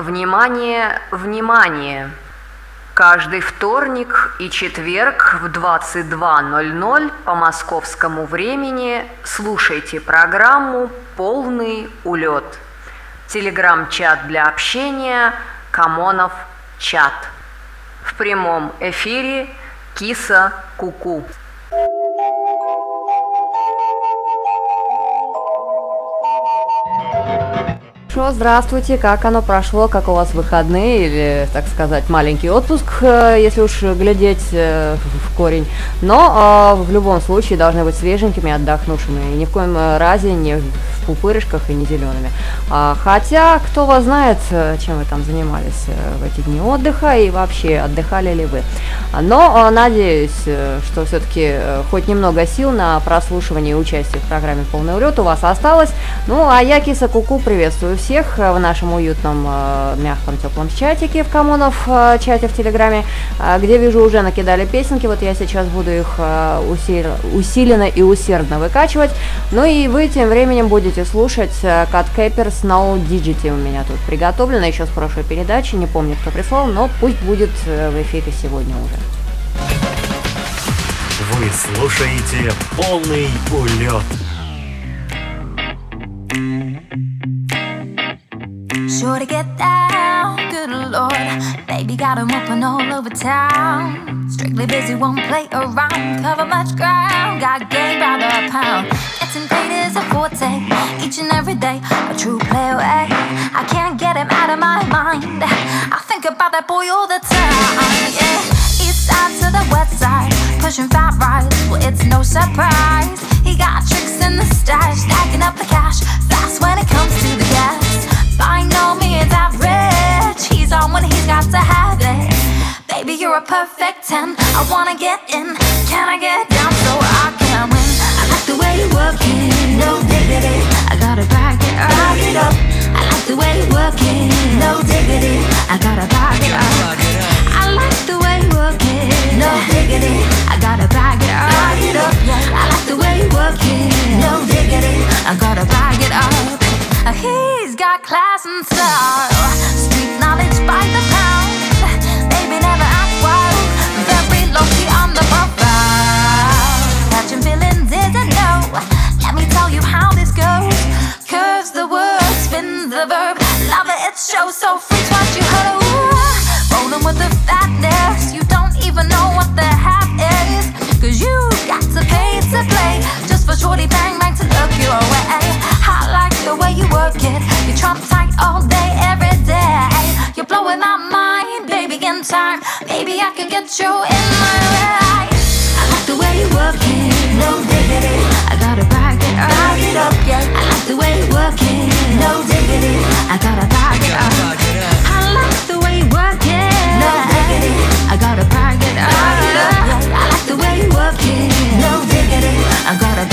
Внимание, внимание! Каждый вторник и четверг в 22.00 по московскому времени слушайте программу «Полный улет». Телеграм-чат для общения «Камонов чат». В прямом эфире «Киса Куку». -ку». Хорошо, здравствуйте. Как оно прошло? Как у вас выходные или, так сказать, маленький отпуск, э, если уж глядеть э, в корень. Но э, в любом случае должны быть свеженькими, отдохнувшими. И ни в коем разе не пупырышках и не зелеными. А, хотя, кто вас знает, э, чем вы там занимались э, в эти дни отдыха и вообще отдыхали ли вы. Но э, надеюсь, что все-таки хоть немного сил на прослушивание и участие в программе «Полный улет» у вас осталось. Ну, а я, Киса Куку, приветствую всех в нашем уютном, мягком, теплом чатике в Камонов, чате в Телеграме, где, вижу, уже накидали песенки. Вот я сейчас буду их усиленно и усердно выкачивать. Ну и вы тем временем будете будете слушать Cut Capers Snow Digity у меня тут приготовлено еще с прошлой передачи, не помню, кто прислал, но пусть будет э, в эфире сегодня уже. Вы слушаете полный улет. Sure to get down, good lord. Baby got him open all over town. Strictly busy, won't play around. Cover much ground, got game by the pound. Getting paid is a forte, each and every day. A true playaway. Eh? I can't get him out of my mind. I think about that boy all the time. Yeah, east side to the west side, pushing fat rides. Well, it's no surprise. He got tricks in the stash, stacking up the cash fast when it comes to the gas. By no means average, he's on when he's got to have it. Baby, you're a perfect 10. I wanna get in. Can I get down so way you work no diggity. I gotta back it up. Back it up. I like the way you work it, no diggity. I gotta back it up. I like the way you work it, no diggity. I gotta back it up. Back it up. I like the way you work it, no diggity. I gotta back it up. He's got class and style, the verb. Love it, it shows so freaks what you heard. Ooh, rolling with the fatness. You don't even know what the half is. Cause you got to pay to play. Just for shorty bang bang to look your way. I like the way you work it. You trump tight all day, every day. You're blowing my mind, baby, in time. Maybe I could get you in my way. I like the way you work it, no no diggity. I gotta back it up. I like the way you work it, no diggity. I gotta it up, back it up, yeah. I like the way you work it, no diggity. I gotta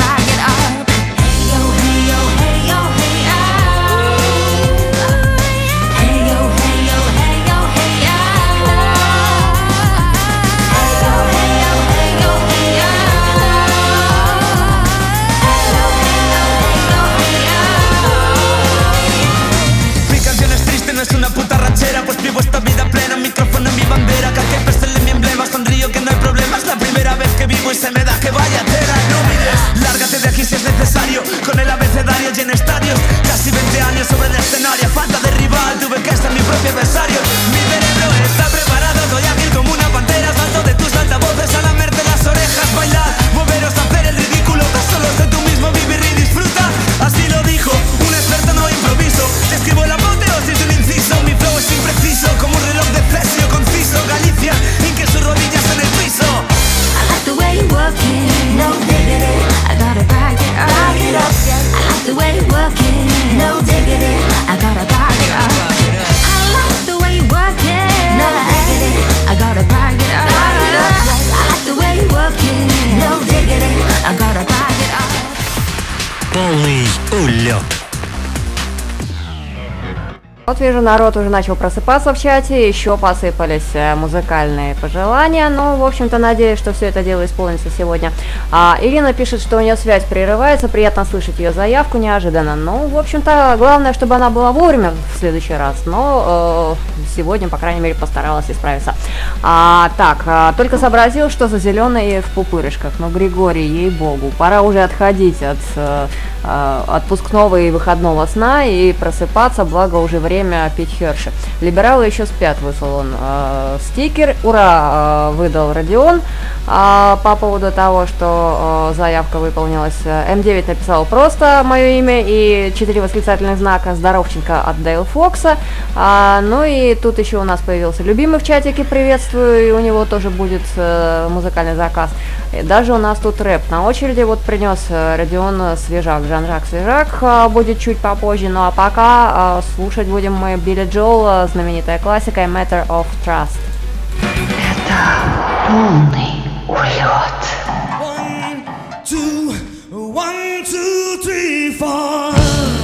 y se me da que vaya tela No mires, lárgate de aquí si es necesario Con el abecedario y en estadios Casi 20 años sobre el escenario Falta de rival, tuve que ser mi propio adversario. Mi cerebro está preparado, doy ágil como una pantera Salto de tus altavoces a lamerte las orejas Bailar, moveros, hacer el ridículo Solo sé tú mismo vivir y disfruta. Así lo dijo, un experto no improviso. Te escribo la apoteosis de un inciso Mi flow es impreciso, como un reloj de Cesio Conciso, Galicia, the way you work it, no diggity. I gotta back it up. I like the way you work it, no diggity. I gotta back it up. Back it up. I like the way you work it, no diggity. I gotta back it up. Полный улет. Вот вижу, народ уже начал просыпаться в чате, еще посыпались э, музыкальные пожелания, но, в общем-то, надеюсь, что все это дело исполнится сегодня. А, Ирина пишет, что у нее связь прерывается, приятно слышать ее заявку, неожиданно. Ну, в общем-то, главное, чтобы она была вовремя, в следующий раз, но э, сегодня, по крайней мере, постаралась исправиться. А, так, а, только сообразил, что за зеленые в пупырышках. Но, Григорий, ей-богу, пора уже отходить от э, э, отпускного и выходного сна и просыпаться, благо уже время пить Херши. Либералы еще спят, выслал он э, стикер. Ура, э, выдал Родион э, по поводу того, что э, заявка выполнилась. М9 написал просто мое имя и четыре восклицательных знака «Здоровченко» от Дейл Фокса. А, ну и тут еще у нас появился любимый в чатике, приветствую, и у него тоже будет э, музыкальный заказ. И даже у нас тут рэп на очереди, вот принес э, Родион Свежак, Жан-Жак Свежак, э, будет чуть попозже, ну а пока э, слушать будем мы Билли Джоул, э, знаменитая классика Matter of Trust. Это полный улет. One, two, one, two, three, four.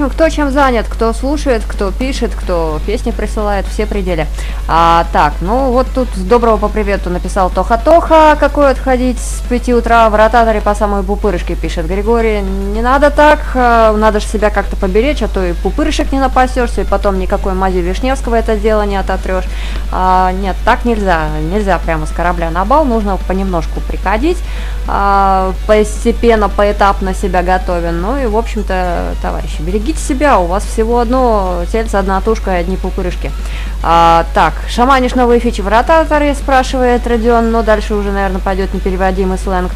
Общем, кто чем занят, кто слушает, кто пишет, кто песни присылает, все пределы. А, так, ну вот тут с доброго по привету написал Тоха-Тоха, какой отходить с 5 утра в ротаторе по самой пупырышке, пишет Григорий. Не надо так, э, надо же себя как-то поберечь, а то и пупырышек не напасешься, и потом никакой мази Вишневского это дело не ототрешь. А, нет, так нельзя, нельзя прямо с корабля на бал, нужно понемножку приходить, а, постепенно, поэтапно себя готовим. Ну и, в общем-то, товарищ товарищи, берегите себя, у вас всего одно тельце, одна тушка и одни пупырышки. А, так, шаманишь новые фичи в ротаторе, спрашивает Родион, но дальше уже, наверное, пойдет непереводимый сленг.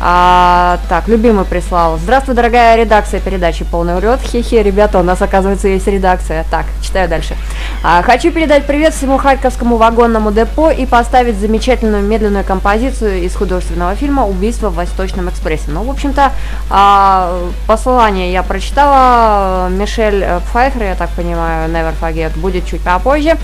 А, так, любимый прислал. Здравствуй, дорогая редакция передачи «Полный урод». Хе-хе, ребята, у нас, оказывается, есть редакция. Так, читаю дальше. А, хочу передать привет всему Харьковскому вагонному депо и поставить замечательную медленную композицию из художественного фильма «Убийство в Восточном экспрессе». Ну, в общем-то, а, посылание я прочитала. Мишель Пфайфер, я так понимаю, Never Forget, будет чуть попозже.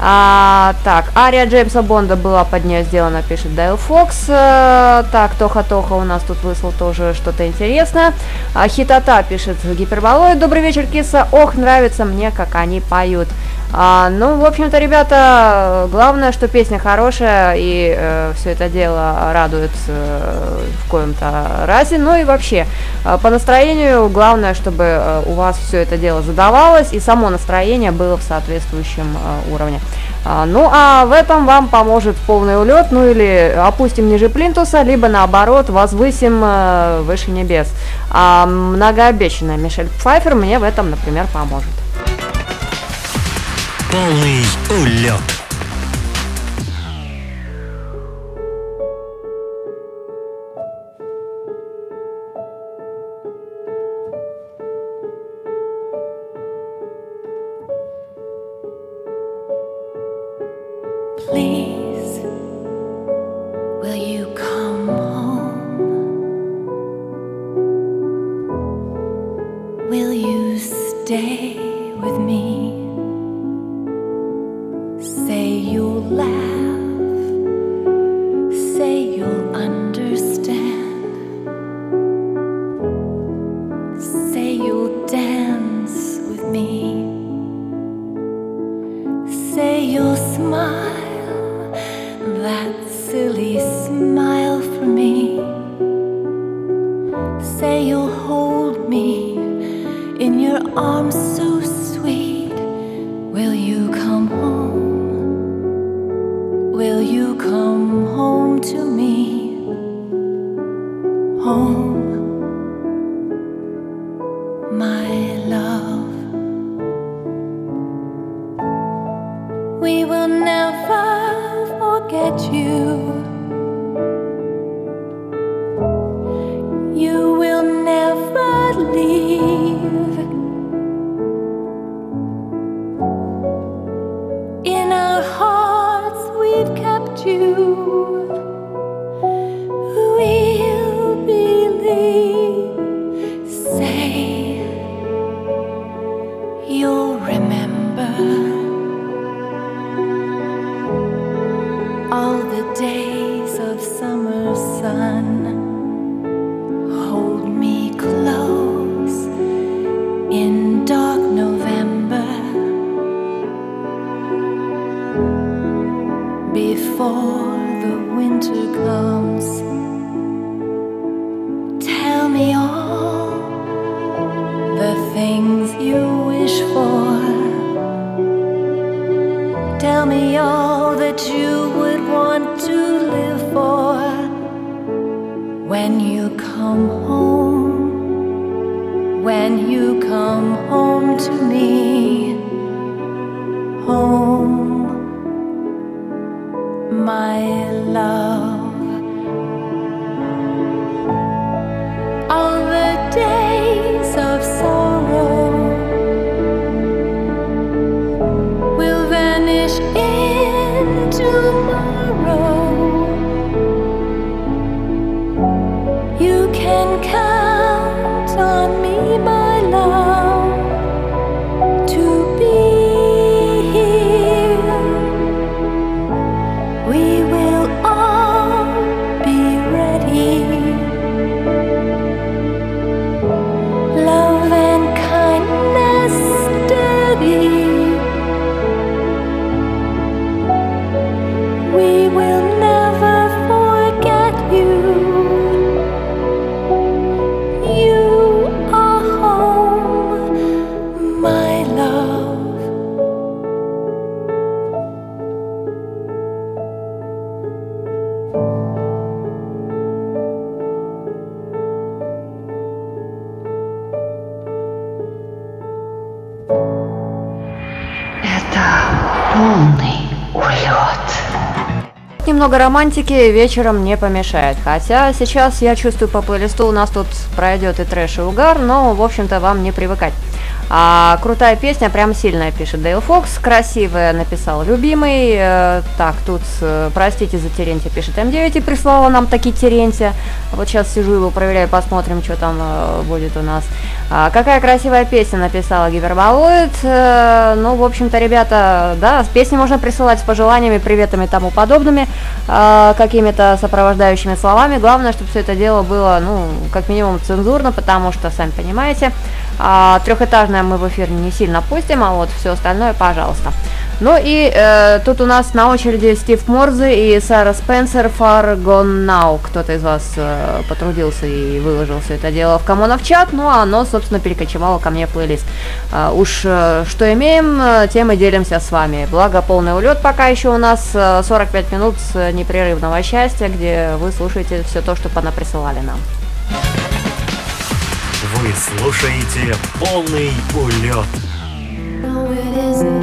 А, так, ария Джеймса Бонда была под нее сделана, пишет Дейл Фокс. А, так, Тоха-Тоха у нас тут выслал тоже что-то интересное. А, Хитота пишет Гиперболоид. Добрый вечер, киса. Ох, нравится мне, как они поют. А, ну, в общем-то, ребята, главное, что песня хорошая, и э, все это дело радует э, в коем-то разе. Ну и вообще, э, по настроению, главное, чтобы э, у вас все это дело задавалось, и само настроение было в соответствующем э, уровне. А, ну, а в этом вам поможет полный улет, ну или опустим ниже плинтуса, либо наоборот возвысим э, выше небес. А многообещанная Мишель Пфайфер мне в этом, например, поможет. Полный улет. Say you'll hold me in your arms so sweet. Will you come home? Will you come home to me? Home, Немного романтики вечером не помешает. Хотя сейчас я чувствую по плейлисту у нас тут пройдет и трэш, и угар, но, в общем-то, вам не привыкать. А, крутая песня, прям сильная, пишет Дейл Фокс. Красивая, написал любимый. Э, так, тут, э, простите за Терентия, пишет М9 и прислала нам таки Терентия. Вот сейчас сижу его проверяю, посмотрим, что там э, будет у нас. А, какая красивая песня написала Гиперболоид. Ну, в общем-то, ребята, да, песни можно присылать с пожеланиями, приветами и тому подобными, э, какими-то сопровождающими словами. Главное, чтобы все это дело было, ну, как минимум цензурно, потому что, сами понимаете, а, трехэтажное мы в эфир не сильно пустим, а вот все остальное, пожалуйста. Ну и э, тут у нас на очереди Стив Морзе и Сара Спенсер Far Gone Now. Кто-то из вас э, потрудился и выложил все это дело в Камонов чат, ну а оно, собственно, перекочевало ко мне в плейлист. Э, уж э, что имеем, э, тем и делимся с вами. Благо, полный улет пока еще у нас э, 45 минут с непрерывного счастья, где вы слушаете все то, что понаприсылали нам. Вы слушаете полный улет. No, it isn't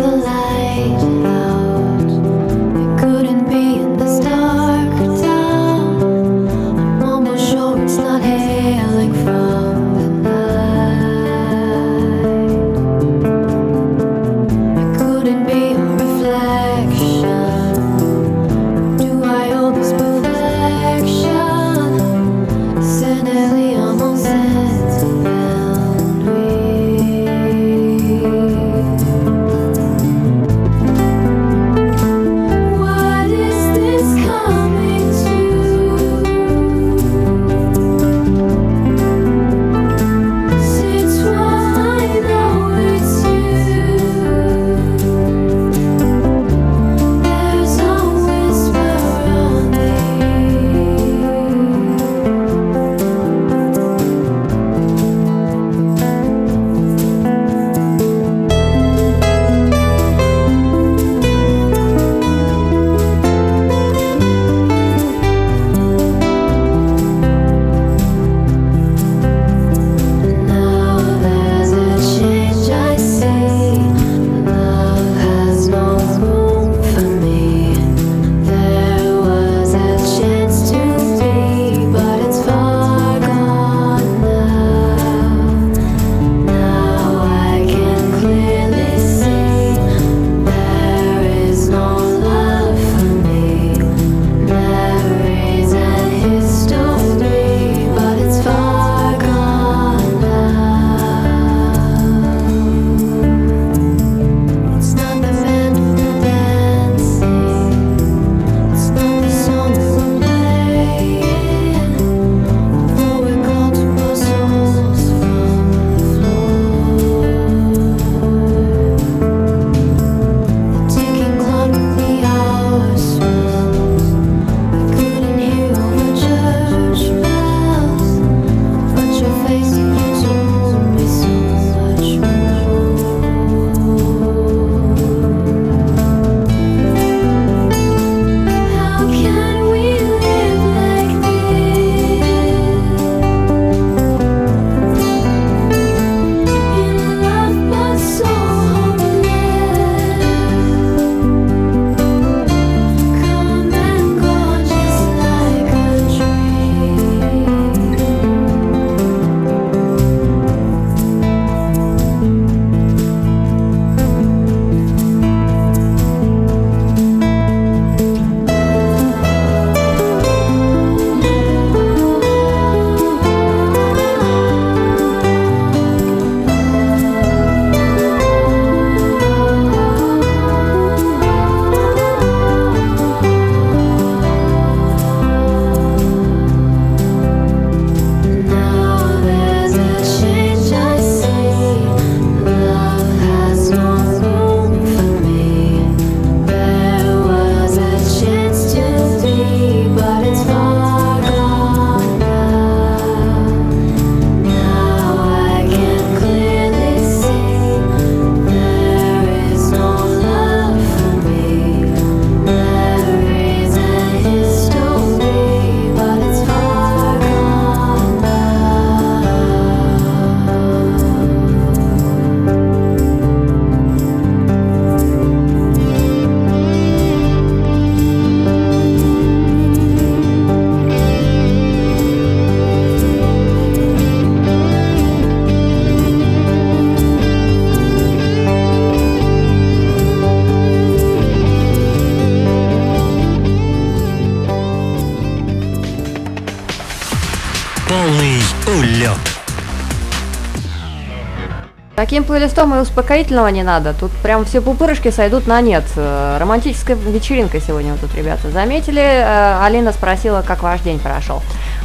Таким плейлистом и успокоительного не надо. Тут прям все пупырышки сойдут на нет. Э, Романтическая вечеринка сегодня вот тут ребята заметили. Э, Алина спросила, как ваш день прошел.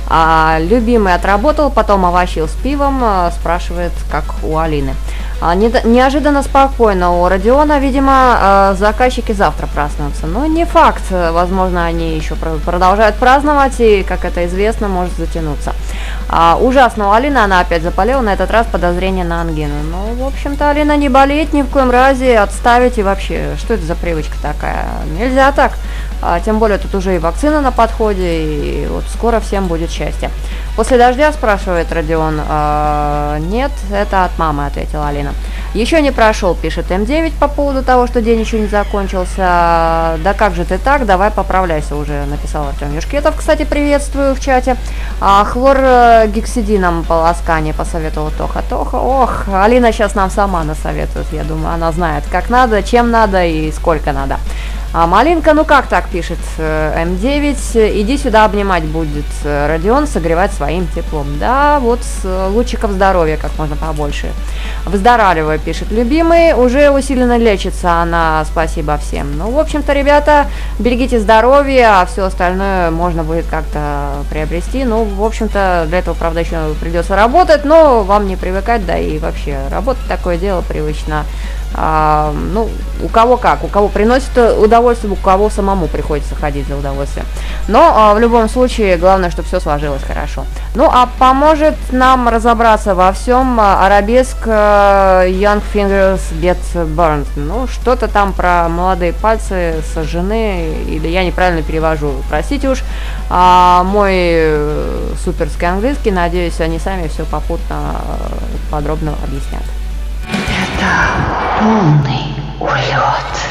А любимый отработал, потом овощил с пивом, э, спрашивает, как у Алины. А, не- неожиданно спокойно у Родиона, видимо, заказчики завтра празднуются. Но не факт, возможно, они еще про- продолжают праздновать, и, как это известно, может затянуться. А, ужасно у Алины, она опять заболела, на этот раз подозрение на ангину. Ну, в общем-то, Алина не болеет ни в коем разе, отставить и вообще, что это за привычка такая? Нельзя так. А, тем более тут уже и вакцина на подходе, и вот скоро всем будет счастье. После дождя, спрашивает Родион. «А, нет, это от мамы, ответила Алина. Еще не прошел, пишет М9 по поводу того, что день еще не закончился. Да как же ты так, давай поправляйся уже, написал Артем Юшкетов. Кстати, приветствую в чате. А, хлор э, гексидином полоскание посоветовал Тоха. Тоха, ох, Алина сейчас нам сама насоветует, я думаю, она знает, как надо, чем надо и сколько надо. А Малинка, ну как так, пишет э, М9, иди сюда обнимать будет э, Родион, согревать своим теплом. Да, вот с э, лучиков здоровья как можно побольше. Выздоравливай, пишет любимый, уже усиленно лечится она, спасибо всем. Ну, в общем-то, ребята, берегите здоровье, а все остальное можно будет как-то приобрести. Ну, в общем-то, для этого, правда, еще придется работать, но вам не привыкать, да и вообще, работать такое дело привычно. А, ну, у кого как, у кого приносит удовольствие, у кого самому приходится ходить за удовольствием. Но а, в любом случае, главное, чтобы все сложилось хорошо. Ну, а поможет нам разобраться во всем а, арабеск а, Young Fingers Get Burned. Ну, что-то там про молодые пальцы сожжены, или я неправильно перевожу, простите уж. А, мой э, суперский английский, надеюсь, они сами все попутно э, подробно объяснят. Полный улет.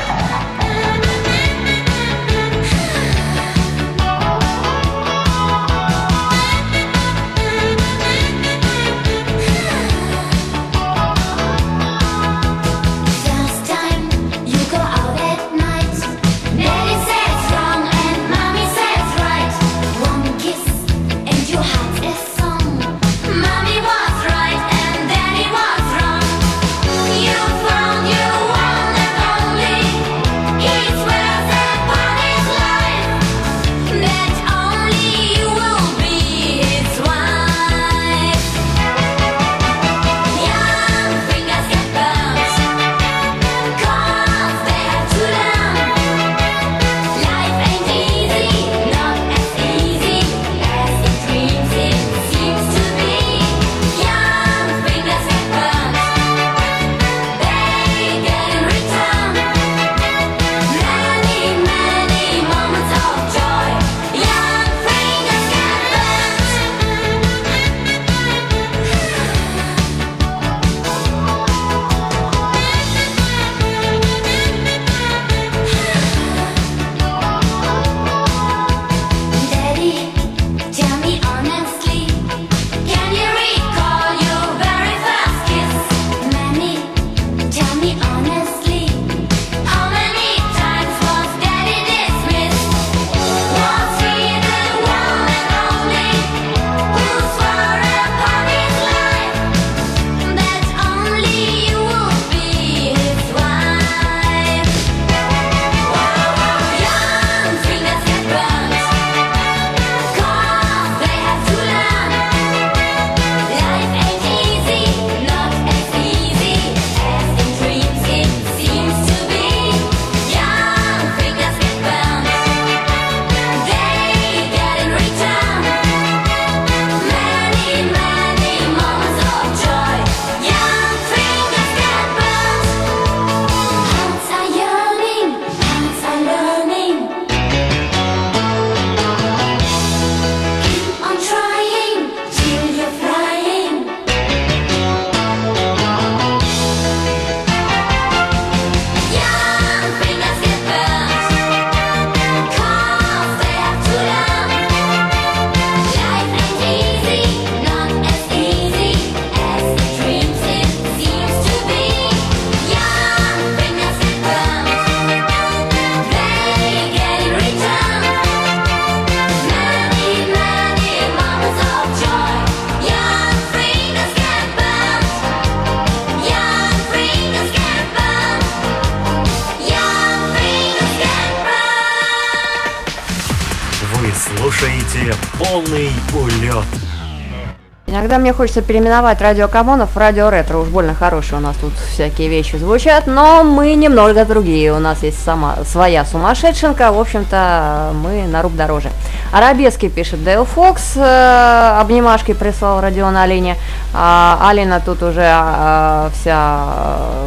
Иногда мне хочется переименовать радио Камонов в радио ретро. Уж больно хорошие у нас тут всякие вещи звучат, но мы немного другие. У нас есть сама своя сумасшедшенка. В общем-то, мы на руб дороже. Арабески пишет Дейл Фокс, э, обнимашки прислал Родион Алине. А Алина тут уже э, вся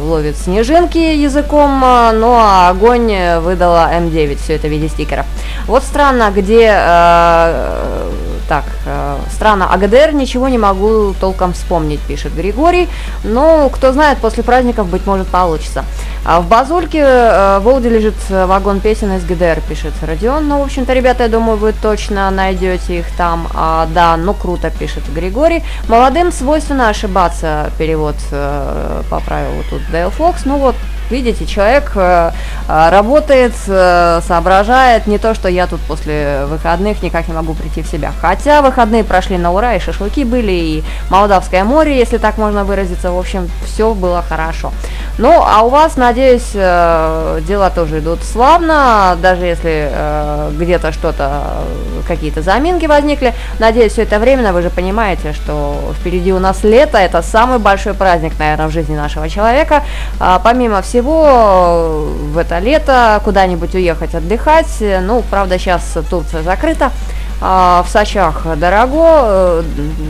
ловит снежинки языком, э, ну а огонь выдала М9, все это в виде стикеров. Вот странно, где э, так, э, странно, АГДР ничего не могу толком вспомнить, пишет Григорий. Но, кто знает, после праздников, быть может, получится. А в Базульке э, Волде лежит вагон песен из ГДР, пишет Родион. Ну, в общем-то, ребята, я думаю, вы точно найдете их там. А, да, ну круто, пишет Григорий. Молодым свойственно ошибаться, перевод э, по правилу тут Дейл Фокс. Ну вот, Видите, человек э, э, работает, э, соображает, не то, что я тут после выходных никак не могу прийти в себя. Хотя выходные прошли на ура, и шашлыки были, и Молдавское море, если так можно выразиться. В общем, все было хорошо. Ну, а у вас, надеюсь, дела тоже идут славно, даже если где-то что-то, какие-то заминки возникли. Надеюсь, все это временно, вы же понимаете, что впереди у нас лето, это самый большой праздник, наверное, в жизни нашего человека. А, помимо всего всего в это лето куда-нибудь уехать отдыхать. Ну, правда, сейчас Турция закрыта. А, в Сачах дорого, э,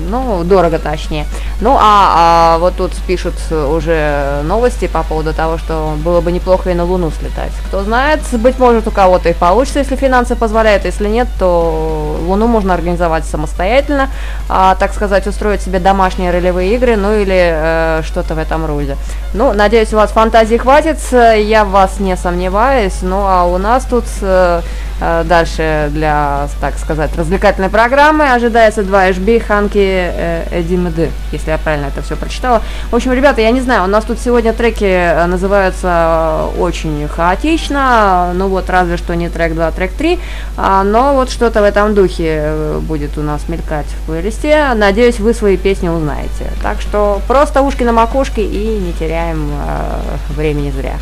ну, дорого точнее. Ну, а, а вот тут пишут уже новости по поводу того, что было бы неплохо и на Луну слетать. Кто знает, быть может, у кого-то и получится, если финансы позволяют. Если нет, то Луну можно организовать самостоятельно, а, так сказать, устроить себе домашние ролевые игры, ну или э, что-то в этом роде. Ну, надеюсь, у вас фантазии хватит, я в вас не сомневаюсь. Ну, а у нас тут э, э дальше для, так сказать, развлекательной программы ожидается 2 HB Ханки э, Эдимеды, если я правильно это все прочитала. В общем, ребята, я не знаю, у нас тут сегодня треки э, называются очень хаотично, ну вот разве что не трек 2, трек 3, а, но вот что-то в этом духе э, будет у нас мелькать в плейлисте. Надеюсь, вы свои песни узнаете. Так что просто ушки на макушке и не теряем э, времени зря.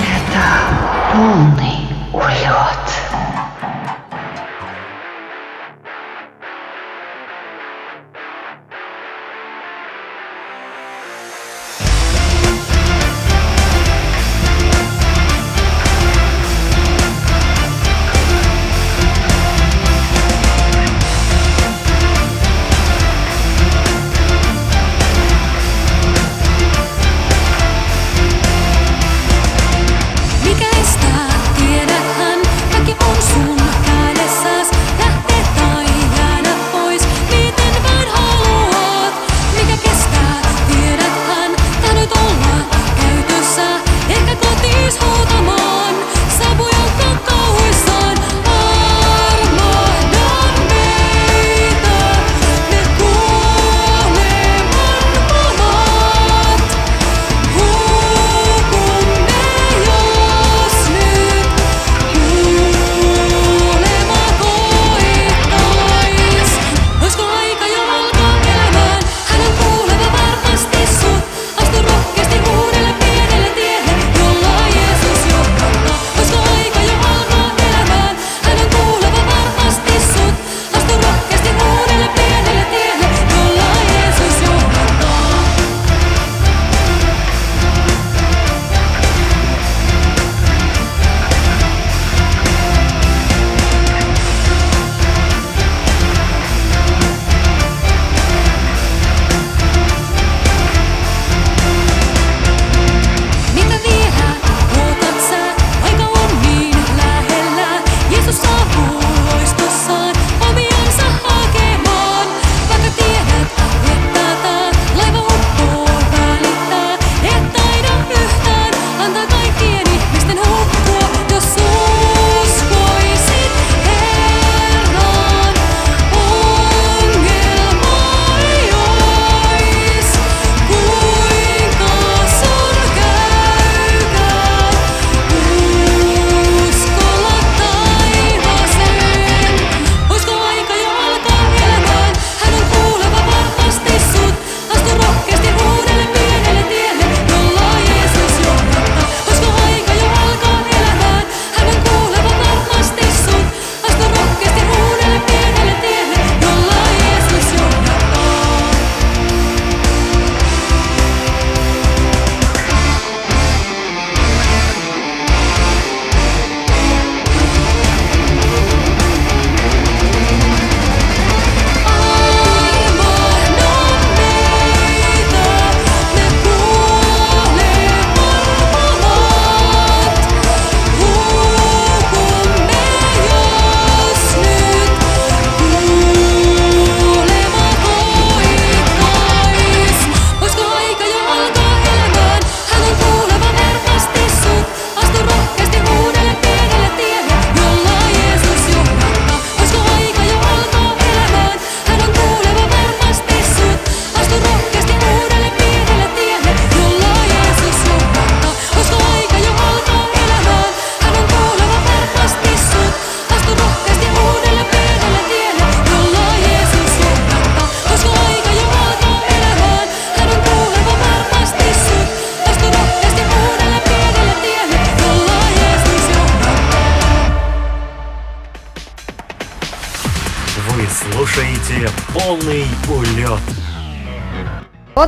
Это полный улет.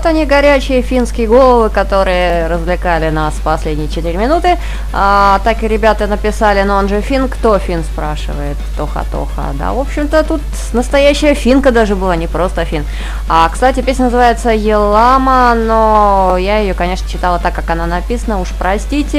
Они, горячие финские головы, которые развлекали нас последние 4 минуты. А, так и ребята написали, но он же фин, кто фин, спрашивает Тоха-Тоха. Да, в общем-то, тут настоящая финка даже была, не просто фин. А, кстати, песня называется Елама, но я ее, конечно, читала так, как она написана. Уж простите,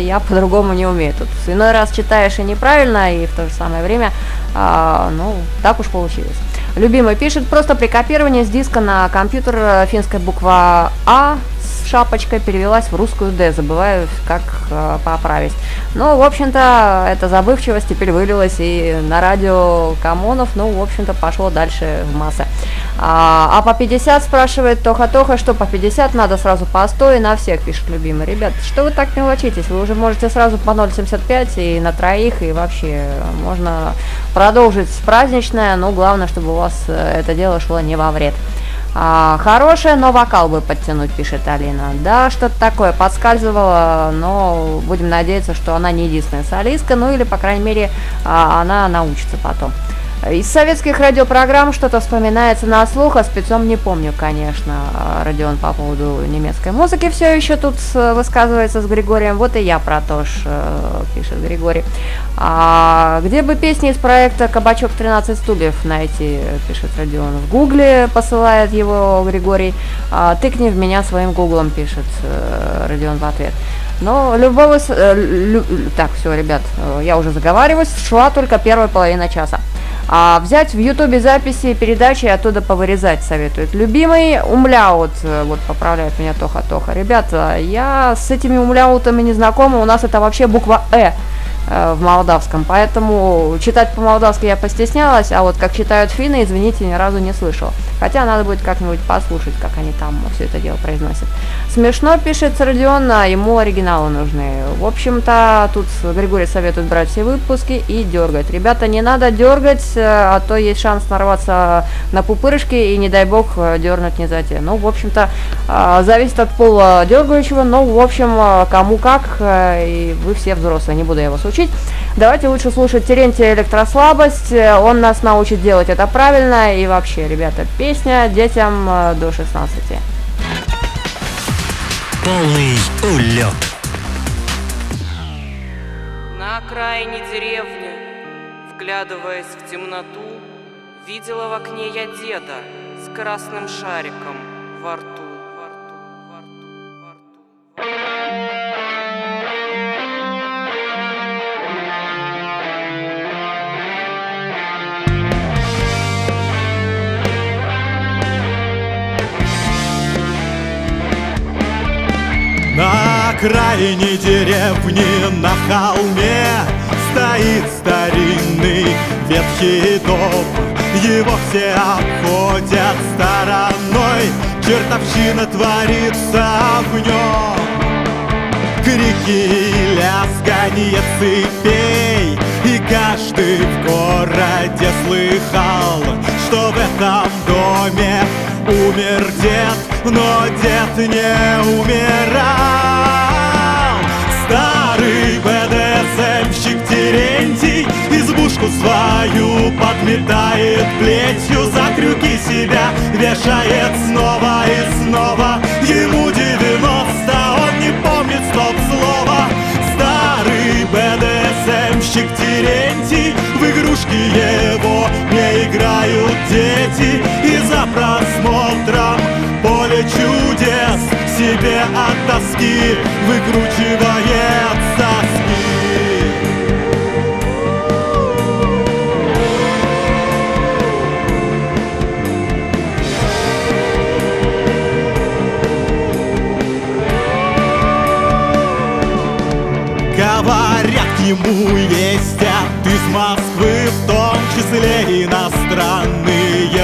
я по-другому не умею. Тут иной раз читаешь и неправильно, и в то же самое время, а, ну, так уж получилось. Любимый пишет, просто при копировании с диска на компьютер э, финская буква А шапочкой перевелась в русскую Д. Забываю, как э, поправить. Ну, в общем-то, эта забывчивость теперь вылилась и на радио Камонов, ну, в общем-то, пошло дальше в массы. А, а по 50 спрашивает Тоха-Тоха, что по 50 надо сразу по 100 и на всех, пишет любимый. Ребят, что вы так мелочитесь? Вы уже можете сразу по 0,75 и на троих, и вообще можно продолжить праздничное, но главное, чтобы у вас э, это дело шло не во вред. А, хорошая, но вокал бы подтянуть, пишет Алина. Да, что-то такое подскальзывало, но будем надеяться, что она не единственная солистка, ну или, по крайней мере, а, она научится потом. Из советских радиопрограмм что-то вспоминается на слух, а спецом не помню, конечно, Родион по поводу немецкой музыки все еще тут высказывается с Григорием. Вот и я про то ж, э, пишет Григорий. А где бы песни из проекта «Кабачок 13 стульев» найти, пишет Родион. В гугле посылает его Григорий. А, Тыкни в меня своим гуглом, пишет э, Родион в ответ. Но любого... Э, так, все, ребят, я уже заговариваюсь. Шла только первая половина часа. А взять в ютубе записи передачи и оттуда повырезать советует. Любимый умляут, э, вот поправляет меня Тоха-Тоха. Ребята, я с этими умляутами не знакома, у нас это вообще буква «э». Э, в молдавском, поэтому читать по-молдавски я постеснялась, а вот как читают финны, извините, ни разу не слышала. Хотя надо будет как-нибудь послушать, как они там все это дело произносят. Смешно пишет Родион, а ему оригиналы нужны. В общем-то, тут Григорий советует брать все выпуски и дергать. Ребята, не надо дергать, э, а то есть шанс нарваться на пупырышки и, не дай бог, э, дернуть не за те. Ну, в общем-то, зависит от пола дергающего, но, в общем, кому как, и вы все взрослые, не буду я вас учить учить. Давайте лучше слушать Терентия «Электрослабость». Он нас научит делать это правильно. И вообще, ребята, песня детям э, до 16. Полный улет. На окраине деревни, вглядываясь в темноту, видела в окне я деда с красным шариком во рту. На окраине деревни на холме Стоит старинный ветхий дом. Его все обходят стороной Чертовщина творится в нем. Крики и лязганье цепей И каждый в городе слыхал Что в этом доме умер дед но дед не умирал Старый БДСМщик Терентий Избушку свою подметает плетью За крюки себя вешает снова и снова. Ему девяносто, он не помнит стоп слова. Старый БДСМщик Терентий В игрушки его не играют дети. И за просмотром поле чудес Себе от тоски выкручивает соски. Говорят, ему ездят из Москвы В том числе иностранные И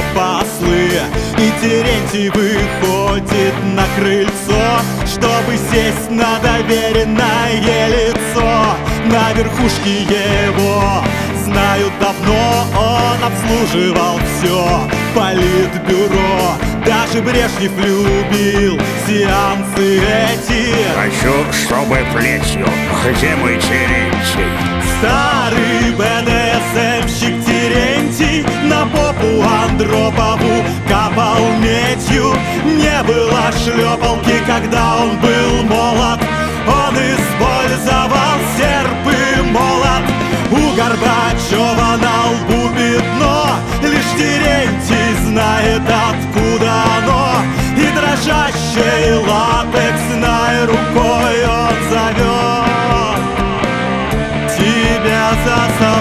Терентий выходит на крыльцо Чтобы сесть на доверенное лицо. На верхушке его знают давно Он обслуживал все политбюро Даже Брежнев любил сеансы эти. Хочу, чтобы плетью, где мой Терентий? Старый БДСМщик Терентий На попу Андропову капал медью. Не было шлепалки, когда он был молод. Он использовал серп и молот. У Горбачева на лбу пятно Лишь Терентий знает, откуда оно. И дрожащей латексной рукой он зовет. Тебя за собой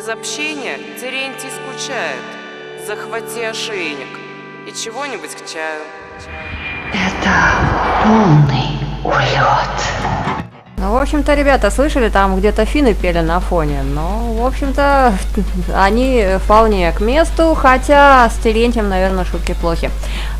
Без общения Терентий скучает. Захвати ошейник и чего-нибудь к чаю. Это полный улет. Ну, в общем-то, ребята, слышали, там где-то финны пели на фоне. Но, в общем-то, они вполне к месту, хотя с Терентием, наверное, шутки плохи.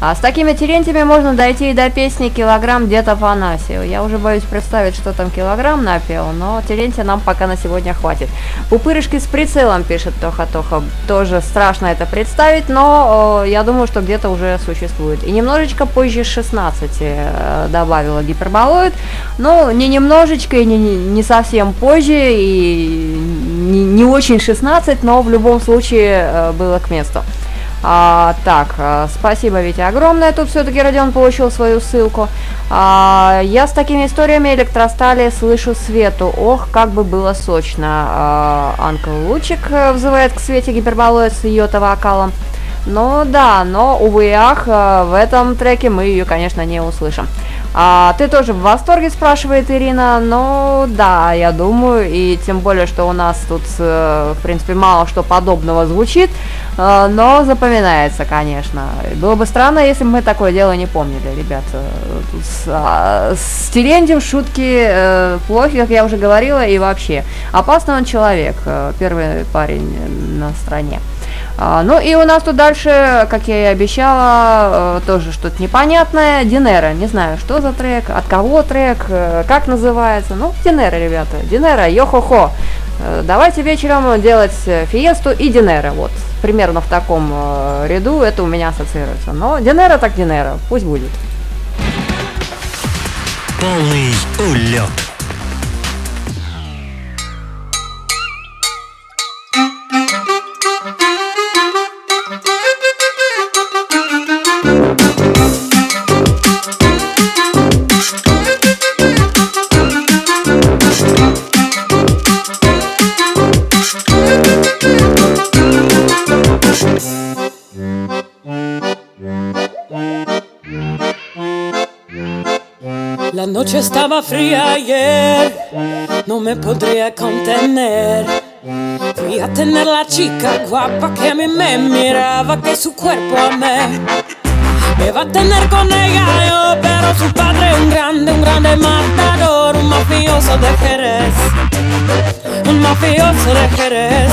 А с такими Терентиями можно дойти и до песни «Килограмм где-то Афанасию». Я уже боюсь представить, что там килограмм напел, но Терентия нам пока на сегодня хватит. «Пупырышки с прицелом», пишет Тоха-Тоха. Тоже страшно это представить, но э, я думаю, что где-то уже существует. И немножечко позже 16 э, добавила гиперболоид. Ну, не немножечко и не, не совсем позже, и не, не очень 16, но в любом случае э, было к месту. А, так, а, спасибо, Витя, огромное. Тут все-таки Родион получил свою ссылку. А, я с такими историями электростали слышу Свету. Ох, как бы было сочно. А, Анкл Лучик э, взывает к Свете гиперболоид с ее-то вокалом. Ну да, но, увы и ах, э, в этом треке мы ее, конечно, не услышим. А, ты тоже в восторге, спрашивает Ирина. Ну да, я думаю, и тем более, что у нас тут, э, в принципе, мало что подобного звучит, э, но запоминается, конечно. Было бы странно, если бы мы такое дело не помнили, ребята. С, а, с Терентьем шутки э, плохи, как я уже говорила, и вообще. Опасный он человек, первый парень на стране. А, ну и у нас тут дальше, как я и обещала, э, тоже что-то непонятное. Динера, не знаю, что за трек, от кого трек, э, как называется. Ну, Динера, ребята, Динера, йо-хо-хо. Э, давайте вечером делать фиесту и Динера. Вот, примерно в таком ряду это у меня ассоциируется. Но Динера так Динера, пусть будет. Полный улет. Noche estaba fría ayer, no me podría contener. Fui a tener la chica guapa que a mí me miraba, que su cuerpo amé. Me va a tener con ella yo, pero su padre un grande, un grande matador, un mafioso de Jerez. Un mafioso de Jerez.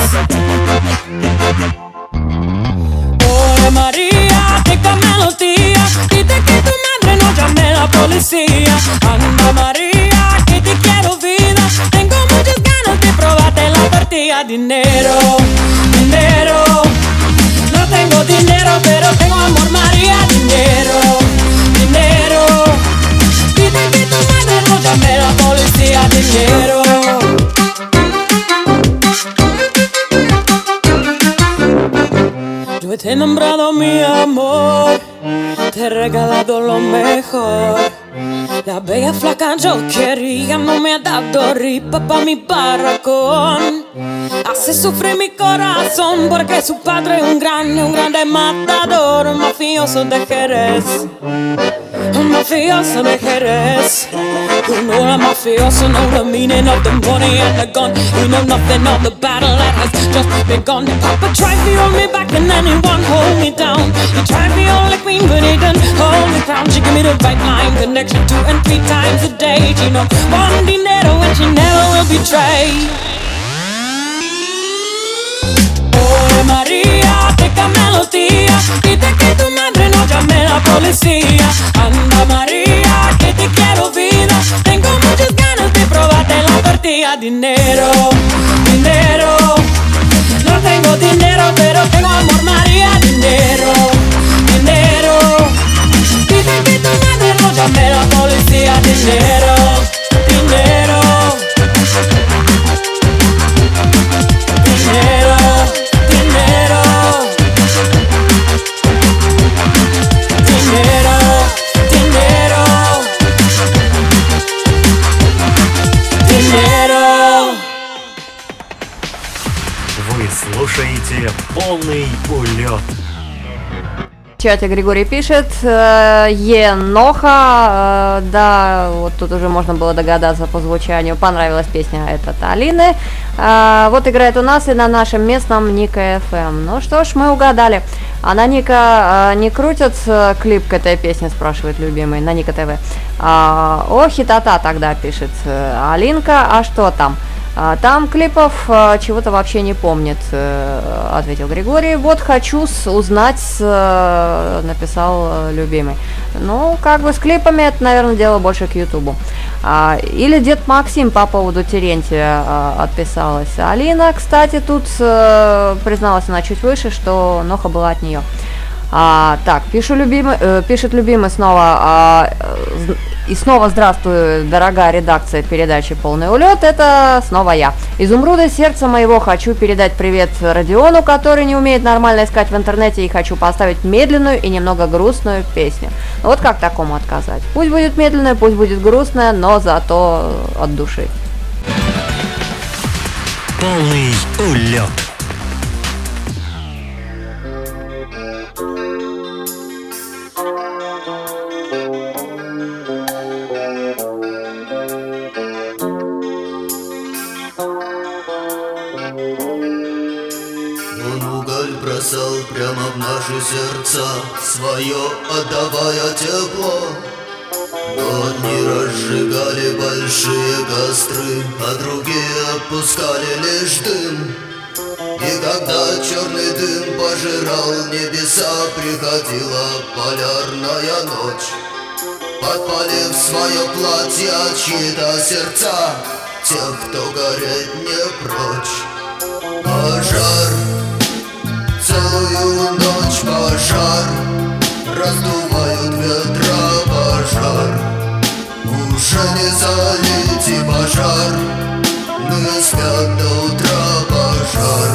Oye María, qué melodía, dite que tu no llame a la policía. Anda María, que te quiero vida, tengo muchas ganas de probarte la partida. Dinero, dinero, no tengo dinero, pero tengo amor María. Dinero, dinero, dite que tu madre no llame a la policía. Dinero. Yo te he nombrado mi amor, te he regalado lo mejor. La bella flaca yo quería, no me ha dado ripa pa' mi barracón. Hace sufrir mi corazón porque su padre es un grande, un grande matador, un mafioso de Jerez. Un mafioso de Jerez. You know I'm mafioso, know the meaning of the money and the gun. You know nothing of the battle that has just begun. Papa tried to hold me back and then he won't hold me down. He tried to hold queen, didn't hold me crown. She gave me the right line, connection two and three times a day. You know, one dinero and she never will betray. Oh María, te melodía, dite que tu madre no llame la policía. Anda María, que te quiero vida. Tengo muchas ganas de probarte la partida. Dinero, dinero. No tengo dinero, pero tengo amor. Dinero, dinero. Llame la policía. Dinero, dinero. Dinero, dinero. Dinero, dinero. Dinero. Вы слушаете полный улет. Чате Григорий пишет, э, Еноха, э, да, вот тут уже можно было догадаться по звучанию, понравилась песня эта Алины. Э, вот играет у нас и на нашем местном Ника FM. Ну что ж, мы угадали. А на Ника не крутят клип к этой песне, спрашивает любимый, на Ника ТВ. А, о, хитота тогда пишет Алинка, а что там? А, Там клипов а, чего-то вообще не помнит, э, ответил Григорий. Вот хочу узнать, э, написал э, любимый. Ну, как бы с клипами это, наверное, дело больше к Ютубу. А, Или дед Максим по поводу Терентия отписалась. Алина, кстати, тут призналась она чуть выше, что Ноха была от нее. А, так, пишу любимый, э, пишет любимый снова. а, э, и снова здравствуй, дорогая редакция передачи «Полный улет». Это снова я. Изумруда сердца моего хочу передать привет Родиону, который не умеет нормально искать в интернете, и хочу поставить медленную и немного грустную песню. Ну Вот как такому отказать? Пусть будет медленная, пусть будет грустная, но зато от души. Полный улет. Сердца Свое отдавая тепло. Но одни разжигали большие костры А другие опускали лишь дым. И когда черный дым пожирал небеса Приходила полярная ночь. Подпалив свое платье чьи-то сердца Тех, кто гореть не прочь. Пожар, целую ночь пожар Раздувают ветра пожар. Уже не залить и пожар. Мы спят до утра пожар.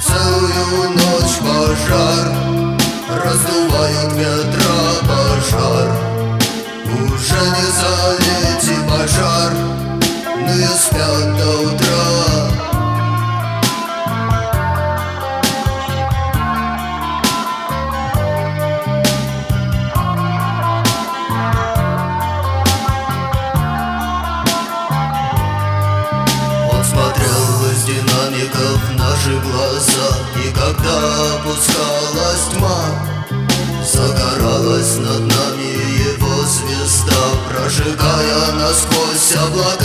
Целую ночь пожар. Раздувают ветра пожар. Уже не залить и пожар. Мы спят до утра yourself.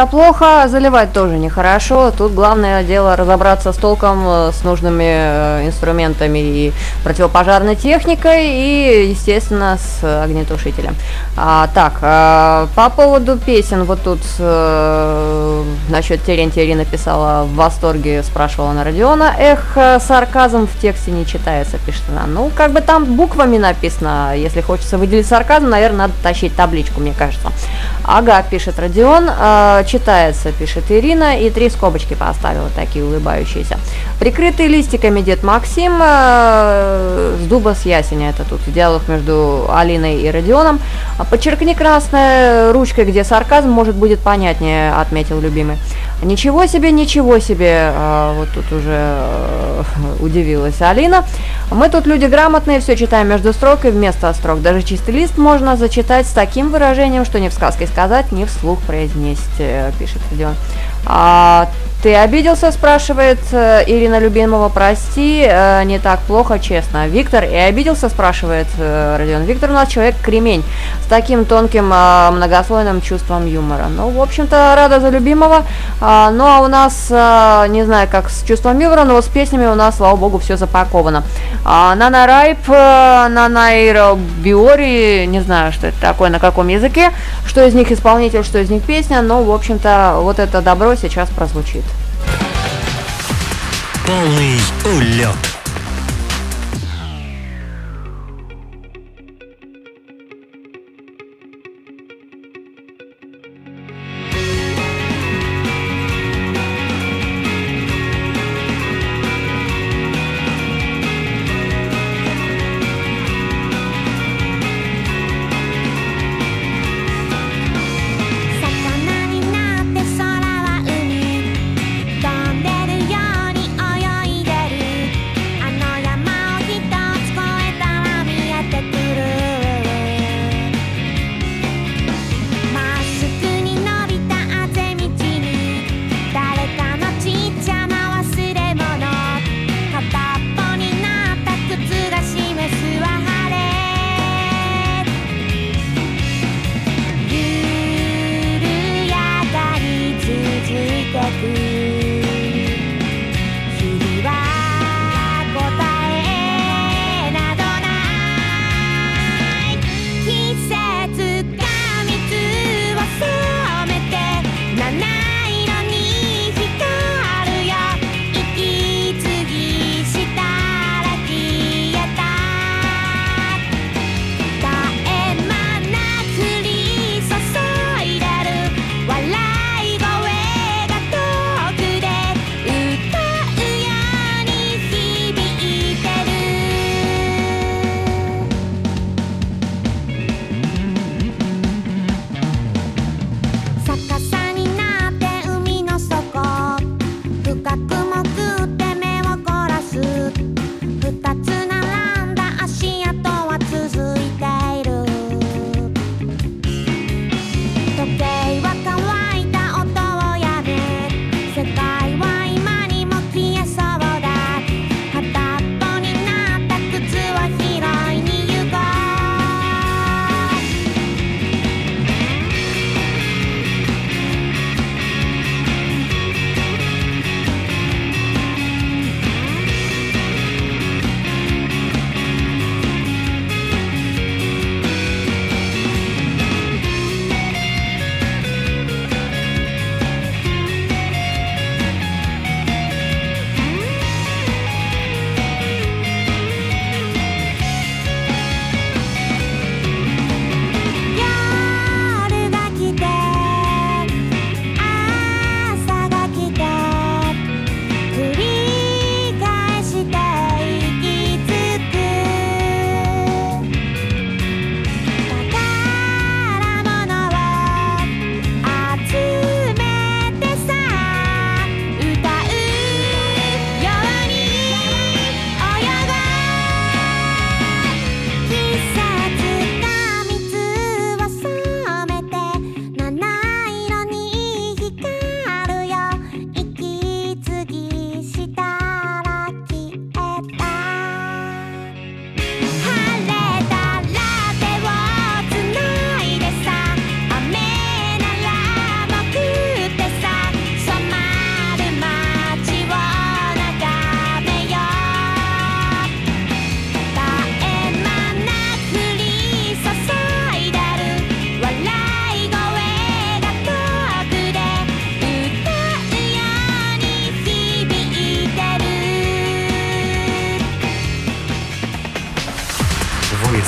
Это плохо, заливать тоже нехорошо. Тут главное дело разобраться с толком, э, с нужными э, инструментами и противопожарной техникой и, естественно, с огнетушителем. А, так, а, по поводу песен, вот тут насчет Терентия Ирина писала в восторге, спрашивала на Родиона. Эх, сарказм в тексте не читается, пишет она. Ну, как бы там буквами написано, если хочется выделить сарказм, наверное, надо тащить табличку, мне кажется. Ага, пишет Родион. Э, читается, пишет Ирина, и три скобочки поставила, такие улыбающиеся. Прикрытый листиками дед Максим э, с дуба с ясеня, это тут диалог между Алиной и Родионом. Подчеркни красной ручкой, где сарказм, может будет понятнее, отметил любимый. Ничего себе, ничего себе, э, вот тут уже э, удивилась Алина. Мы тут люди грамотные, все читаем между строк и вместо строк. Даже чистый лист можно зачитать с таким выражением, что ни в сказке сказать, ни вслух произнести э, пишет Родион. А, ты обиделся, спрашивает э, Ирина Любимова, прости, э, не так плохо, честно. Виктор и обиделся, спрашивает э, Родион. Виктор у нас человек кремень, с таким тонким э, многослойным чувством юмора. Ну, в общем-то, рада за любимого. А, ну, а у нас, э, не знаю, как с чувством юмора, но с песнями у нас, слава богу, все запаковано. А, Нана Райп, э, Нана Биори, не знаю, что это такое, на каком языке, что из них исполнитель, что из них песня, но, в общем-то, вот это добро сейчас прозвучит. Полный улет.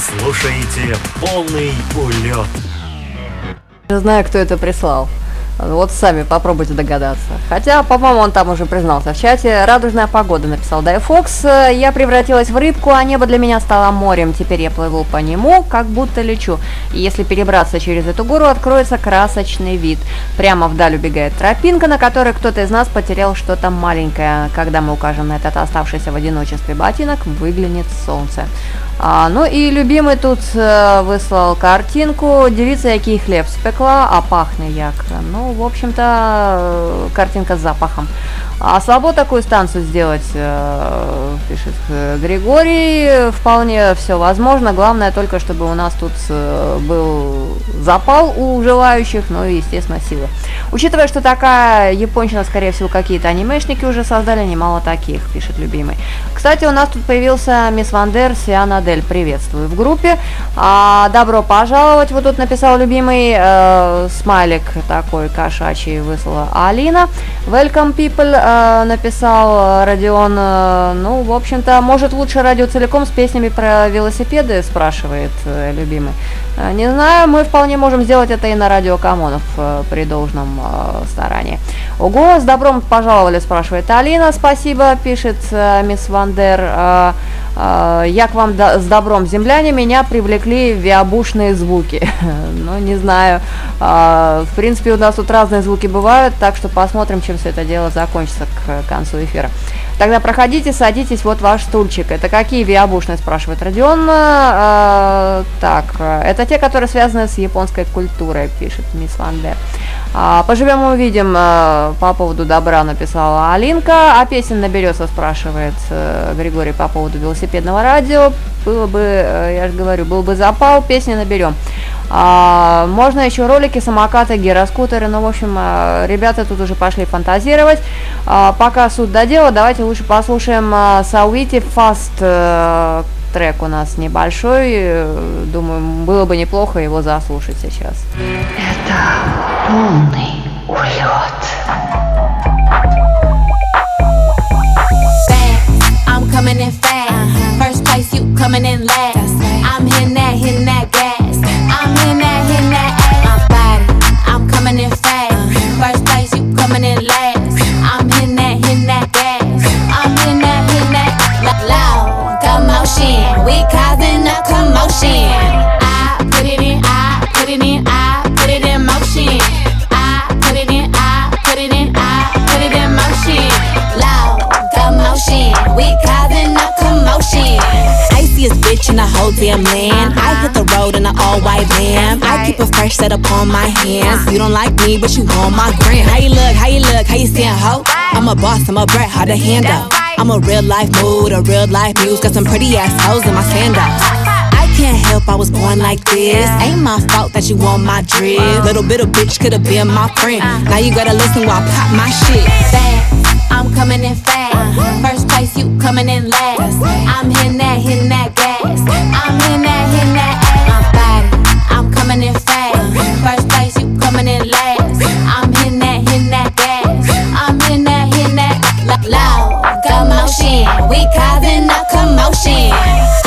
Слушаете полный улет. Не знаю, кто это прислал. Вот сами попробуйте догадаться. Хотя, по-моему, он там уже признался в чате. Радужная погода, написал Дай Фокс. Я превратилась в рыбку, а небо для меня стало морем. Теперь я плыву по нему, как будто лечу. И если перебраться через эту гору, откроется красочный вид. Прямо вдаль убегает тропинка, на которой кто-то из нас потерял что-то маленькое. Когда мы укажем на этот оставшийся в одиночестве ботинок, выглянет солнце. А, ну и любимый тут э, выслал картинку. Девица, який хлеб спекла, а пахне як. Ну, в общем-то, э, картинка с запахом. А слабо такую станцию сделать, э, пишет э, Григорий, вполне все возможно. Главное только, чтобы у нас тут э, был запал у желающих, ну и, естественно, силы. Учитывая, что такая япончина, скорее всего, какие-то анимешники уже создали, немало таких, пишет любимый. Кстати, у нас тут появился мисс Вандер Сианадель. Приветствую в группе. А, добро пожаловать. Вот тут написал любимый э, смайлик такой кошачий выслала Алина. Welcome people. Э, Э, написал Родион, э, ну, в общем-то, может лучше радио целиком с песнями про велосипеды, спрашивает э, любимый. Не знаю, мы вполне можем сделать это и на радио Камонов при должном старании. Ого, с добром пожаловали, спрашивает Алина, спасибо, пишет мисс Вандер. Як вам с добром земляне меня привлекли виабушные звуки. ну, не знаю. В принципе, у нас тут разные звуки бывают, так что посмотрим, чем все это дело закончится к концу эфира. Тогда проходите, садитесь, вот ваш стульчик. Это какие виабушные, спрашивает Родион. Э, так, это те, которые связаны с японской культурой, пишет мисс Ванде. А, поживем увидим, э, по поводу добра написала Алинка, а песен наберется, спрашивает э, Григорий по поводу велосипедного радио. Было бы, э, я же говорю, был бы запал, песни наберем. А, можно еще ролики, самокаты, гироскутеры. Ну, в общем, а, ребята тут уже пошли фантазировать. А, пока суд до дела, давайте лучше послушаем а, Сауити Fast а, трек у нас небольшой. Думаю, было бы неплохо его заслушать сейчас. Это полный улет. Coming in fast. First place, you coming in last. On my hands. You don't like me, but you want my gram. How you look? How you look? How you stand, ho? I'm a boss, I'm a brat, hard to handle. I'm a real life mood, a real life muse. Got some pretty ass hoes in my sandals. I can't help I was born like this. Ain't my fault that you want my drip. Little bit of bitch could have been my friend. Now you gotta listen while I pop my shit. Fast, I'm coming in fast. First place, you coming in last. I'm hitting that, hitting that gas. I'm hitting that, hitting that I'm in that, hitting that gas. I'm hitting that, hitting that loud commotion. We causing a commotion.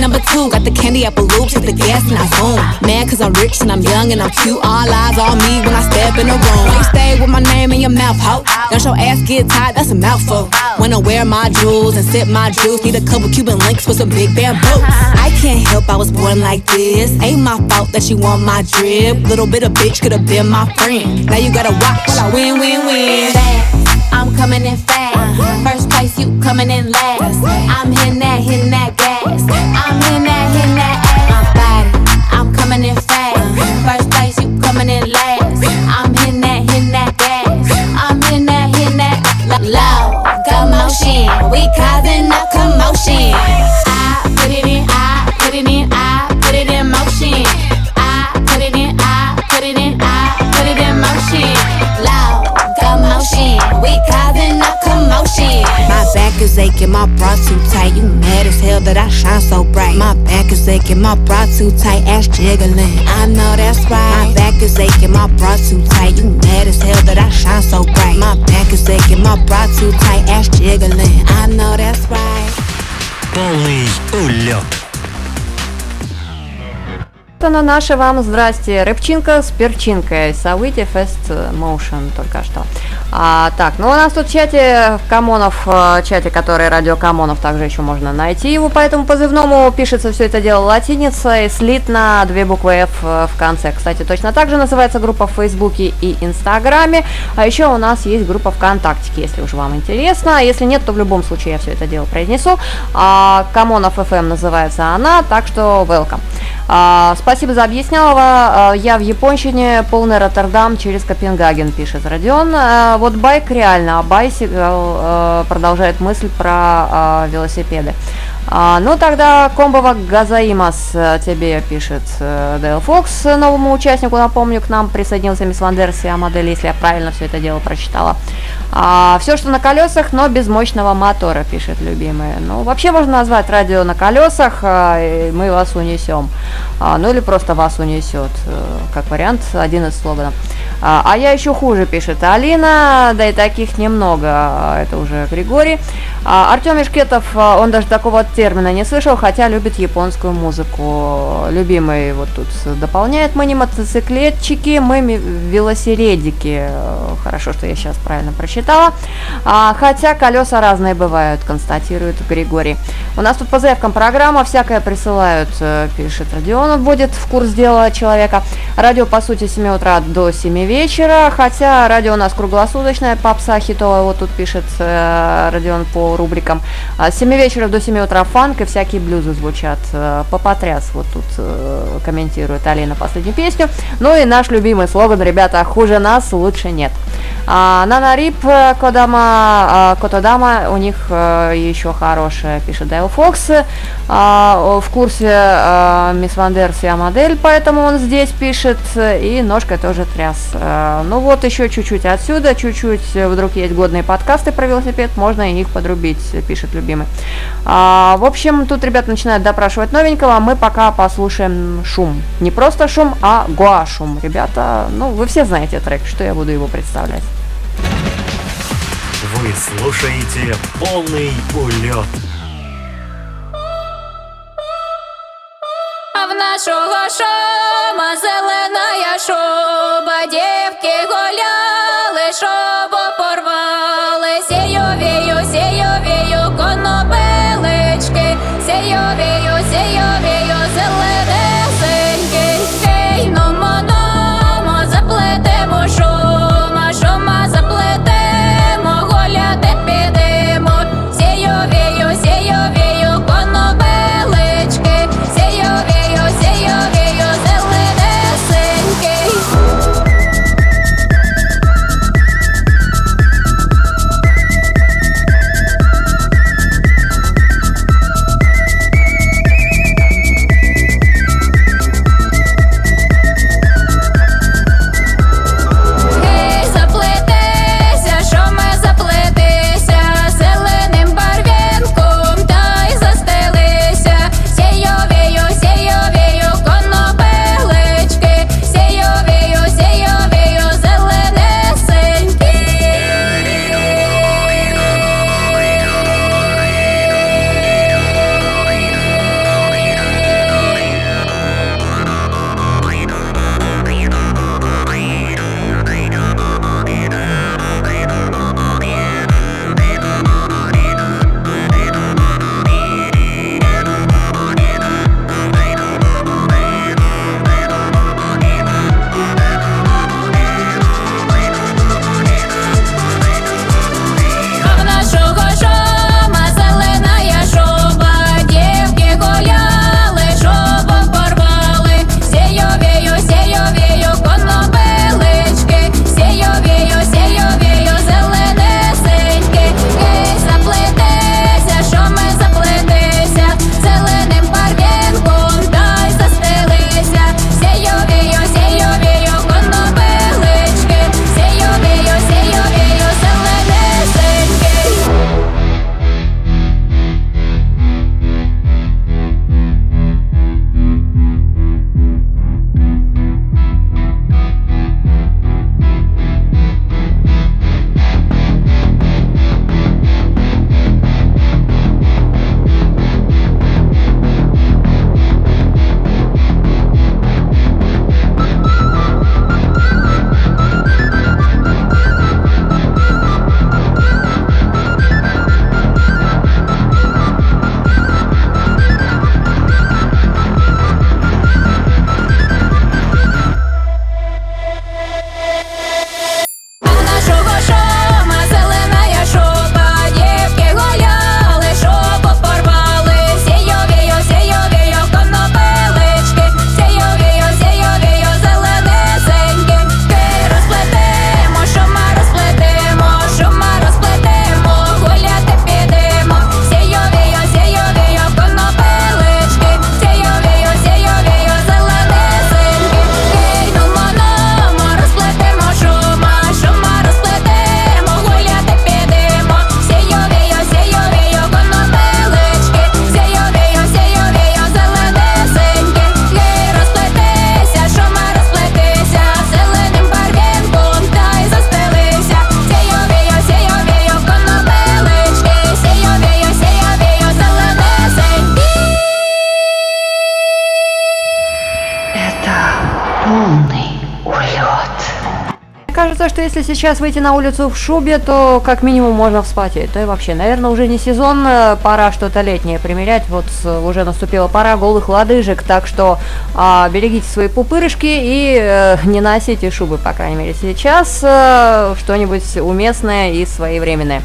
Number two. Got the candy apple loops, hit the gas and I zoom. Man, cause I'm rich and I'm young and I'm cute. All eyes on me when I step in the room. You stay with my name in your mouth, ho. Don't your ass get tired, that's a mouthful. When I wear my jewels and sip my juice, need a couple Cuban links with some big bamboo. I can't help I was born like this. Ain't my fault that you want my drip. Little bit of bitch could have been my friend. Now you gotta watch while I win, win, win. Fast, I'm coming in fast. Uh-huh. First place, you coming in last. I'm hitting that, hitting that gas. I'm in that. aching, my bra too tight. You mad as hell that I shine so bright. My back is aching, my bra too tight, ass jiggling. I know that's right. My back is aching, my bra too tight. You mad as hell that I shine so bright. My back is aching, my bra too tight, ass jiggling. I know that's right. Полный улет. На наше вам здрасте. Рыбчинка с перчинкой. Событие Fest Motion только что. А, так, ну у нас тут в чате Камонов, э, чате, который радио Камонов, также еще можно найти его по этому позывному. Пишется все это дело латиницей, слитно, две буквы F в конце. Кстати, точно так же называется группа в Фейсбуке и Инстаграме. А еще у нас есть группа ВКонтакте, если уж вам интересно. А если нет, то в любом случае я все это дело произнесу. А, Камонов FM называется она, так что welcome. А, спасибо за объяснялово. А, я в японщине, полный Роттердам через Копенгаген, пишет Родион. А, вот bike реально, а bicycle а, продолжает мысль про велосипеды. Ну тогда комбова Газаимас э, тебе пишет э, Дейл Фокс, новому участнику, напомню, к нам присоединился Мисс Вандерси, а модель, если я правильно все это дело прочитала. А, все, что на колесах, но без мощного мотора, пишет любимая. Ну, вообще можно назвать радио на колесах, а, и мы вас унесем. А, ну или просто вас унесет, э, как вариант, один из слоганов. А, а я еще хуже, пишет Алина, да и таких немного, а, это уже Григорий. А, Артем Ишкетов, а, он даже такого термина не слышал, хотя любит японскую музыку. Любимый вот тут дополняет, мы не мотоциклетчики, мы велосипедики. Хорошо, что я сейчас правильно прочитала. А, хотя колеса разные бывают, констатирует Григорий. У нас тут по заявкам программа всякое присылают, э, пишет Родион, вводит в курс дела человека. Радио, по сути, с 7 утра до 7 вечера, хотя радио у нас круглосуточное, попса хитовая, вот тут пишет э, Родион по рубрикам. А с 7 вечера до 7 утра фанк и всякие блюзы звучат. Э, по потряс, вот тут э, комментирует Алина последнюю песню. Ну и наш любимый слоган, ребята, хуже нас лучше нет. А, Нана Рип, э, Кодама, Котодама, у них а, еще хорошая, пишет Дайл Фокс. А, в курсе а, Мисс Вандер вся модель, поэтому он здесь пишет. И ножкой тоже тряс. А, ну вот еще чуть-чуть отсюда, чуть-чуть вдруг есть годные подкасты про велосипед, можно и их подрубить, пишет любимый. В общем, тут ребята начинают допрашивать новенького, а мы пока послушаем шум. Не просто шум, а гуа шум. Ребята, ну вы все знаете трек, что я буду его представлять. Вы слушаете полный улет. А в нашого шома зелена сейчас выйти на улицу в шубе, то как минимум можно вспотеть. Да и вообще, наверное, уже не сезон, э, пора что-то летнее примерять. Вот уже наступила пора голых лодыжек, так что а, берегите свои пупырышки и э, не носите шубы, по крайней мере, сейчас э, что-нибудь уместное и своевременное.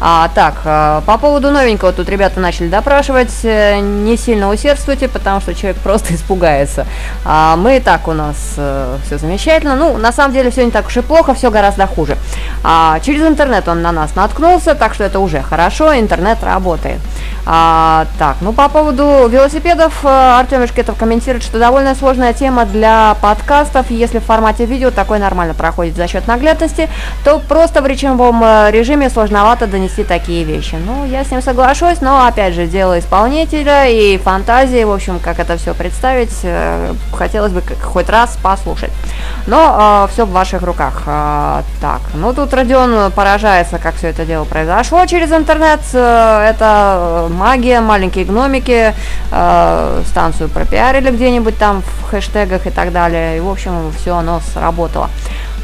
А, так, э, по поводу новенького тут ребята начали допрашивать. Э, не сильно усердствуйте, потому что человек просто испугается. А, мы и так у нас э, все замечательно. Ну, на самом деле все не так уж и плохо, все гораздо хуже. А, через интернет он на нас наткнулся, так что это уже хорошо, интернет работает. А, так, ну по поводу велосипедов, э, Артем Ишкетов комментирует, что довольно сложная тема для подкастов. Если в формате видео такой нормально проходит за счет наглядности, то просто в речевом э, режиме сложновато донести такие вещи. Ну, я с ним соглашусь, но опять же, дело исполнителя и фантазии, в общем, как это все представить, э, хотелось бы хоть раз послушать. Но э, все в ваших руках. Э, так, ну тут Родион поражается, как все это дело произошло через интернет. Это магия, маленькие гномики, э, станцию пропиарили где-нибудь там в хэштегах и так далее. И, в общем, все оно сработало.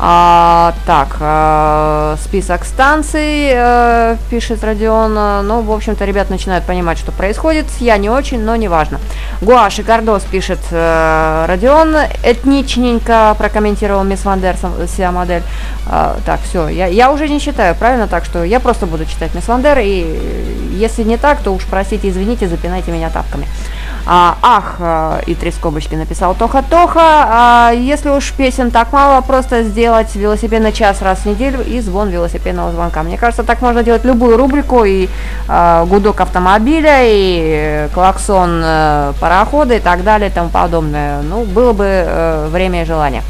А, так, а, список станций, а, пишет Родион. Ну, в общем-то, ребят начинают понимать, что происходит. Я не очень, но неважно. Гуаш и Кардос пишет а, Родион. Этничненько прокомментировал мисс Вандерсон вся модель. А, так, все, я, я уже не читаю, правильно? Так что я просто буду читать мисс Вандер. И если не так, то уж простите, извините, запинайте меня тапками. А, ах, а, и три скобочки написал Тоха Тоха. А, если уж песен так мало, просто сделать велосипедный час раз в неделю и звон велосипедного звонка. Мне кажется, так можно делать любую рубрику и а, гудок автомобиля, и клаксон а, парохода и так далее и тому подобное. Ну, было бы а, время и желание.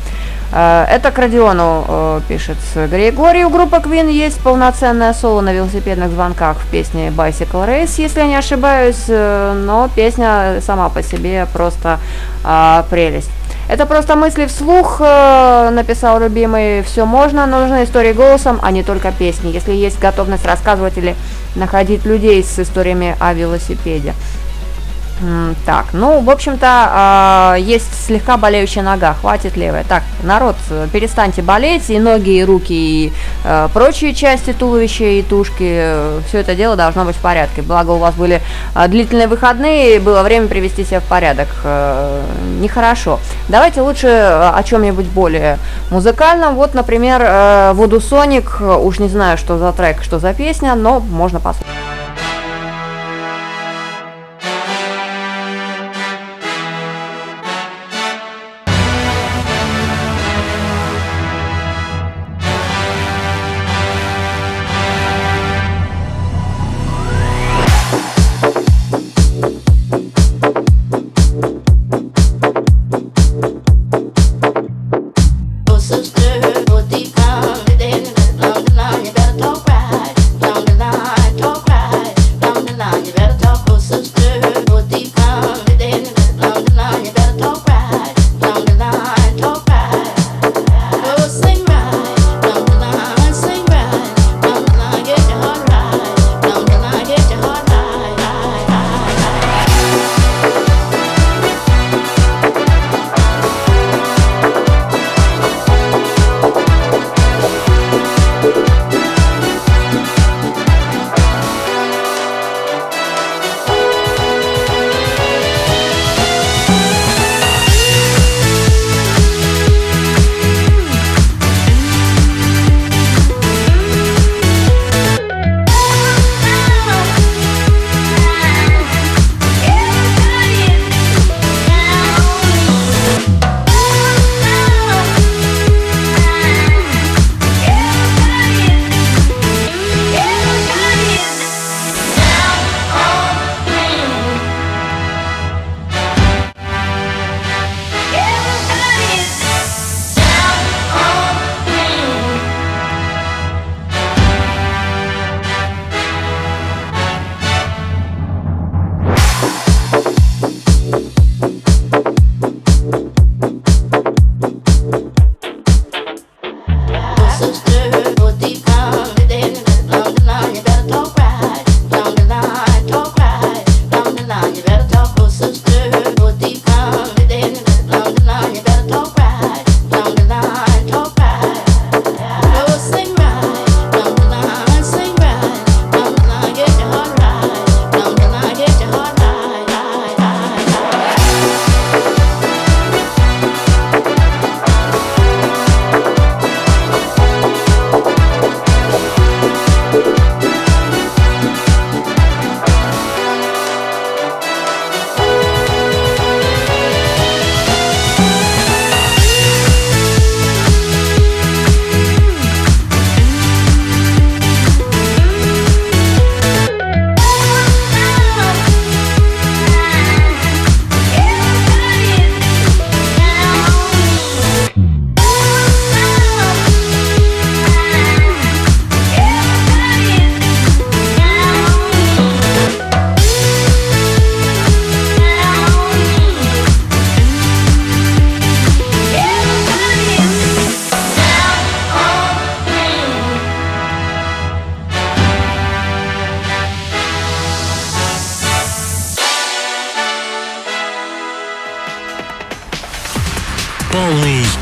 Э, это к Родиону э, пишет. У группы Queen есть полноценное соло на велосипедных звонках в песне Bicycle Race, если я не ошибаюсь, э, но песня сама по себе просто а, прелесть. Это просто мысли вслух, написал любимый. Все можно, но нужны истории голосом, а не только песни. Если есть готовность рассказывать или находить людей с историями о велосипеде. Так, ну, в общем-то, э, есть слегка болеющая нога, хватит левая. Так, народ, перестаньте болеть, и ноги, и руки, и э, прочие части туловища и тушки, э, все это дело должно быть в порядке. Благо у вас были э, длительные выходные, было время привести себя в порядок. Э, нехорошо. Давайте лучше о чем-нибудь более музыкальном. Вот, например, э, Voodoo Sonic, уж не знаю, что за трек, что за песня, но можно послушать.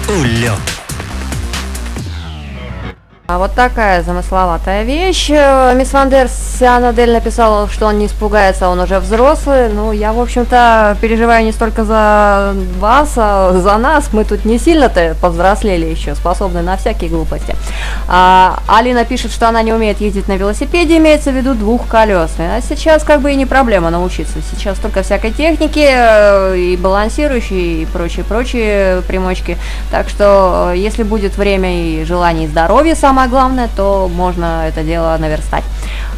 Улет. А вот такая замысловатая вещь. Э, Мисс Вандерс Сианадель написала, что он не испугается, он уже взрослый. Ну, я, в общем-то, переживаю не столько за вас, а за нас. Мы тут не сильно-то повзрослели еще, способны на всякие глупости. А, Алина пишет, что она не умеет ездить на велосипеде, имеется в виду двухколесный. А сейчас как бы и не проблема научиться. Сейчас только всякой техники, э, и балансирующие, и прочие-прочие примочки. Так что, э, если будет время и желание, и здоровье, самое главное, то можно это дело наверстать.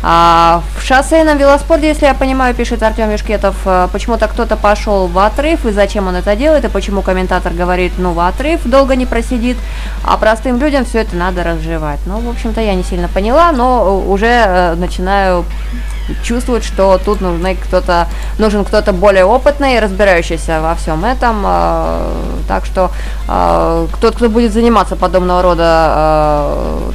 А, в шоссейном велоспорте, если я понимаю, пишет Артем Юшкетов, э, почему-то кто-то пошел в отрыв, и зачем он это делает, и почему комментатор говорит, ну, в отрыв долго не просидит, а простым людям все это надо разжевать. Ну, в общем-то, я не сильно поняла, но уже э, начинаю чувствовать, что тут нужны кто-то, нужен кто-то более опытный, разбирающийся во всем этом. э, Так что э, тот, кто будет заниматься подобного рода э,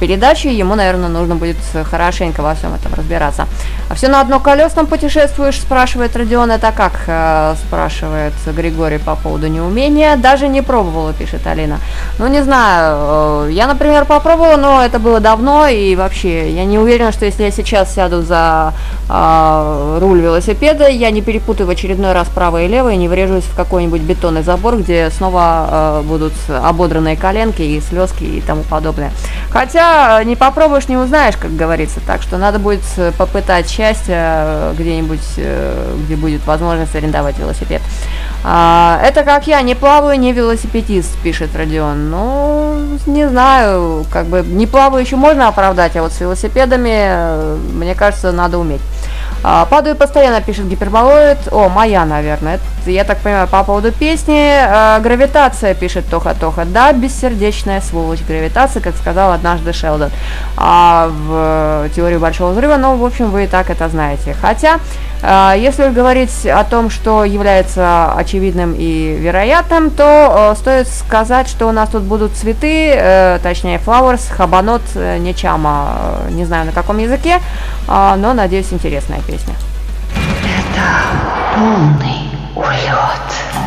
передачей, ему, наверное, нужно будет хорошенько во всем этом разбираться. А все на одноколесном путешествуешь, спрашивает Родион, это как, э, спрашивает Григорий по поводу неумения. Даже не пробовала, пишет Алина. Ну, не знаю, э, я, например, попробовала, но это было давно, и вообще, я не уверена, что если я сейчас сяду за э, руль велосипеда, я не перепутаю в очередной раз право и лево и не врежусь в какой-нибудь бетонный забор, где снова э, будут ободранные коленки и слезки и тому подобное. Хотя не попробуешь, не узнаешь, как говорится. Так что надо будет э, попытать счастье э, где-нибудь, э, где будет возможность арендовать велосипед. А, это как я, не плаваю, не велосипедист, пишет Родион. Ну, не знаю, как бы не плаваю еще можно оправдать, а вот с велосипедами, э, мне кажется, надо уметь. А, падаю постоянно, пишет гиперболоид. О, моя, наверное. Это, я так понимаю, по поводу песни. А, гравитация, пишет Тоха-Тоха. Да, бессердечная сволочь гравитация, как сказал однажды Шелдон. А в теории Большого Взрыва, ну, в общем, вы и так это знаете. Хотя, если говорить о том, что является очевидным и вероятным, то э, стоит сказать, что у нас тут будут цветы, э, точнее, flowers, хабанот, э, нечама, не знаю на каком языке, а, но, надеюсь, интересная песня. Полный улет.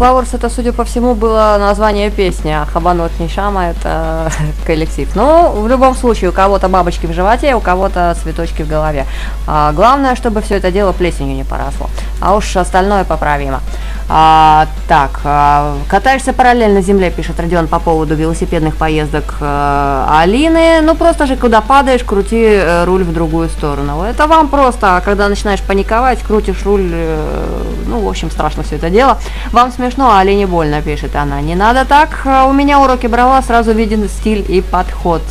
Flowers это, судя по всему, было название песни, а Хабанот Нишама это коллектив. Но в любом случае, у кого-то бабочки в животе, у кого-то цветочки в голове. А, главное, чтобы все это дело плесенью не поросло. А уж остальное поправимо. А, так, а, катаешься параллельно земле, пишет Родион по поводу велосипедных поездок э, Алины. Ну просто же, куда падаешь, крути э, руль в другую сторону. Это вам просто, а когда начинаешь паниковать, крутишь руль, э, ну, в общем, страшно все это дело. Вам смешно, а Алине больно, пишет она. Не надо так, э, у меня уроки брала, сразу виден стиль и подход,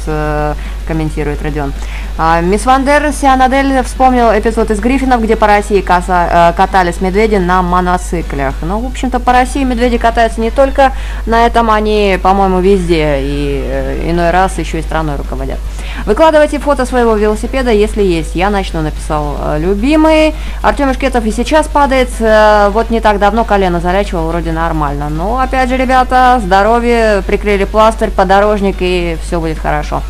комментирует Родион. А, Мисс Вандер Сианадель вспомнил эпизод из Гриффинов, где по России каса, э, катались медведи на моноциклах. Ну, в общем-то, по России медведи катаются не только на этом, они, по-моему, везде, и э, иной раз еще и страной руководят. Выкладывайте фото своего велосипеда, если есть. Я начну, написал э, любимый. Артем Ишкетов и сейчас падает. Э, вот не так давно колено залечивал, вроде нормально. Но, опять же, ребята, здоровье, прикрыли пластырь, подорожник, и все будет хорошо.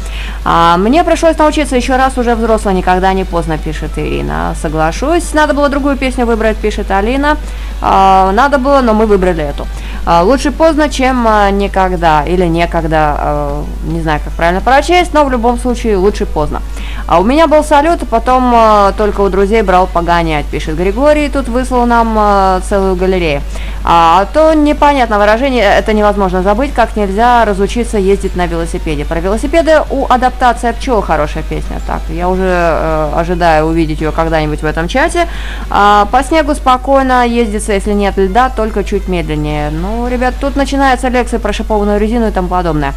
А, мне пришлось научиться еще раз уже взрослый, никогда не поздно, пишет Ирина. Соглашусь, надо было другую песню выбрать, пишет Алина. А, надо было, но мы выбрали эту. А, лучше поздно, чем а, никогда или некогда, не знаю, как правильно прочесть, но в любом случае лучше поздно. А у меня был салют, потом а, только у друзей брал погонять, пишет Григорий, тут выслал нам а, целую галерею. А, то непонятно выражение, это невозможно забыть, как нельзя разучиться ездить на велосипеде. Про велосипеды у адаптация пчел хорошая песня. Так, я уже э, ожидаю увидеть ее когда-нибудь в этом чате. А, по снегу спокойно ездится, если нет льда, только чуть медленнее. Ну, ребят, тут начинается лекция про шипованную резину и тому подобное.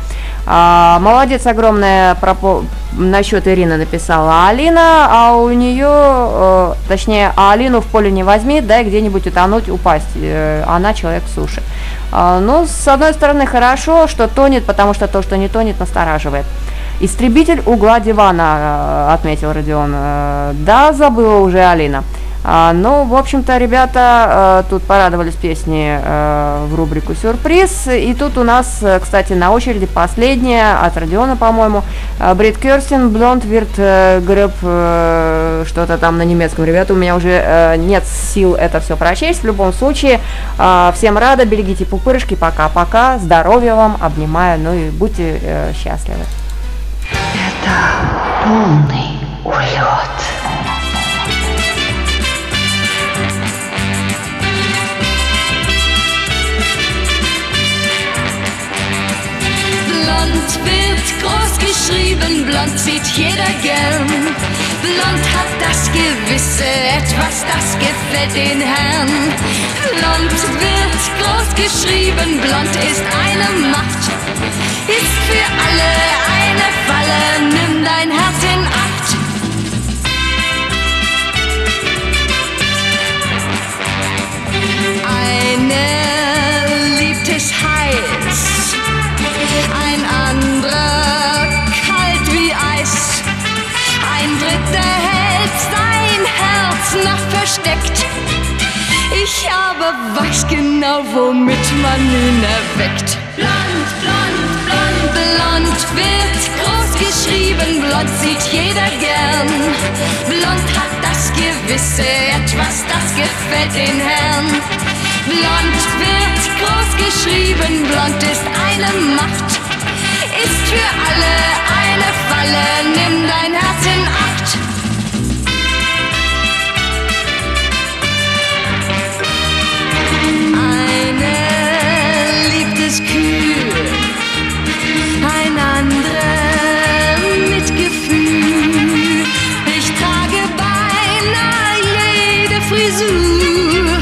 А, молодец огромная пропо... насчет Ирины написала Алина, а у нее, э, точнее, а Алину в поле не возьми, дай где-нибудь утонуть, упасть. Э, она человек в суше. А, ну, с одной стороны, хорошо, что тонет, потому что то, что не тонет, настораживает. Истребитель угла дивана, э, отметил Родион. Да, забыла уже Алина. А, ну, в общем-то, ребята э, тут порадовались песни э, в рубрику «Сюрприз». И тут у нас, э, кстати, на очереди последняя от Родиона, по-моему. Брит Керстин, Блонд, Вирт, Греб, э, что-то там на немецком. Ребята, у меня уже нет сил это все прочесть. В любом случае, всем рада, берегите пупырышки, пока-пока, здоровья вам, обнимаю, ну и будьте счастливы. Это полный улет. Geschrieben, blond sieht jeder gern. Blond hat das gewisse Etwas, das gefällt den Herrn. Blond wird groß geschrieben, blond ist eine Macht. Ist für alle eine Falle, nimm dein Herz in Acht. Ich aber weiß genau, womit man ihn erweckt. Blond, blond, blond, blond wird groß geschrieben, blond sieht jeder gern. Blond hat das gewisse Etwas, das gefällt den Herrn. Blond wird groß geschrieben, blond ist eine Macht. Ist für alle eine Falle, nimm dein Herz in Acht. Es kühl, ein anderer mit Gefühl. Ich trage beinahe jede Frisur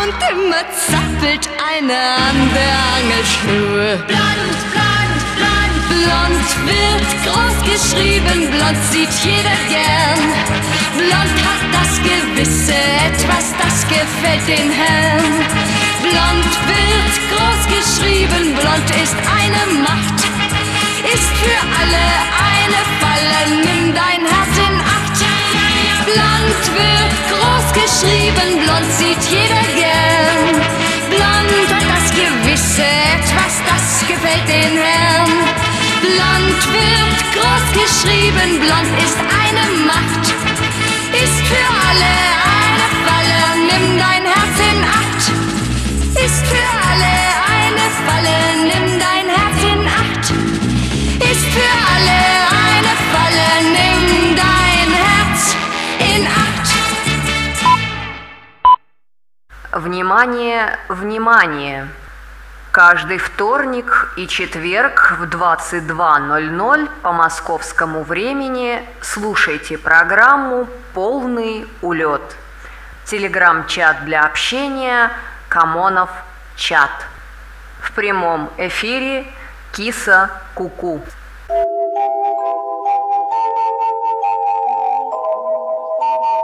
und immer zappelt eine an der Angelschnur. Blond, blond, blond, blond wird groß geschrieben, blond sieht jeder gern. Blond hat das gewisse Etwas, das gefällt den Herrn. Blond wird groß geschrieben, blond ist eine Macht. Ist für alle eine Falle, nimm dein Herz in Acht. Blond wird groß geschrieben, blond sieht jeder gern. Blond hat das gewisse Etwas, das gefällt den Herrn. Blond wird groß geschrieben, blond ist eine Macht. Ist für alle eine Falle, nimm dein Herz in Acht. Ist für alle eine Falle, nimm dein Herz in Acht. Ist für alle eine Falle, nimm dein Herz in Acht. Внимание, внимание! Каждый вторник и четверг в 22.00 по московскому времени слушайте программу «Полный улет». Телеграм-чат для общения «Камонов чат». В прямом эфире «Киса Куку». -ку».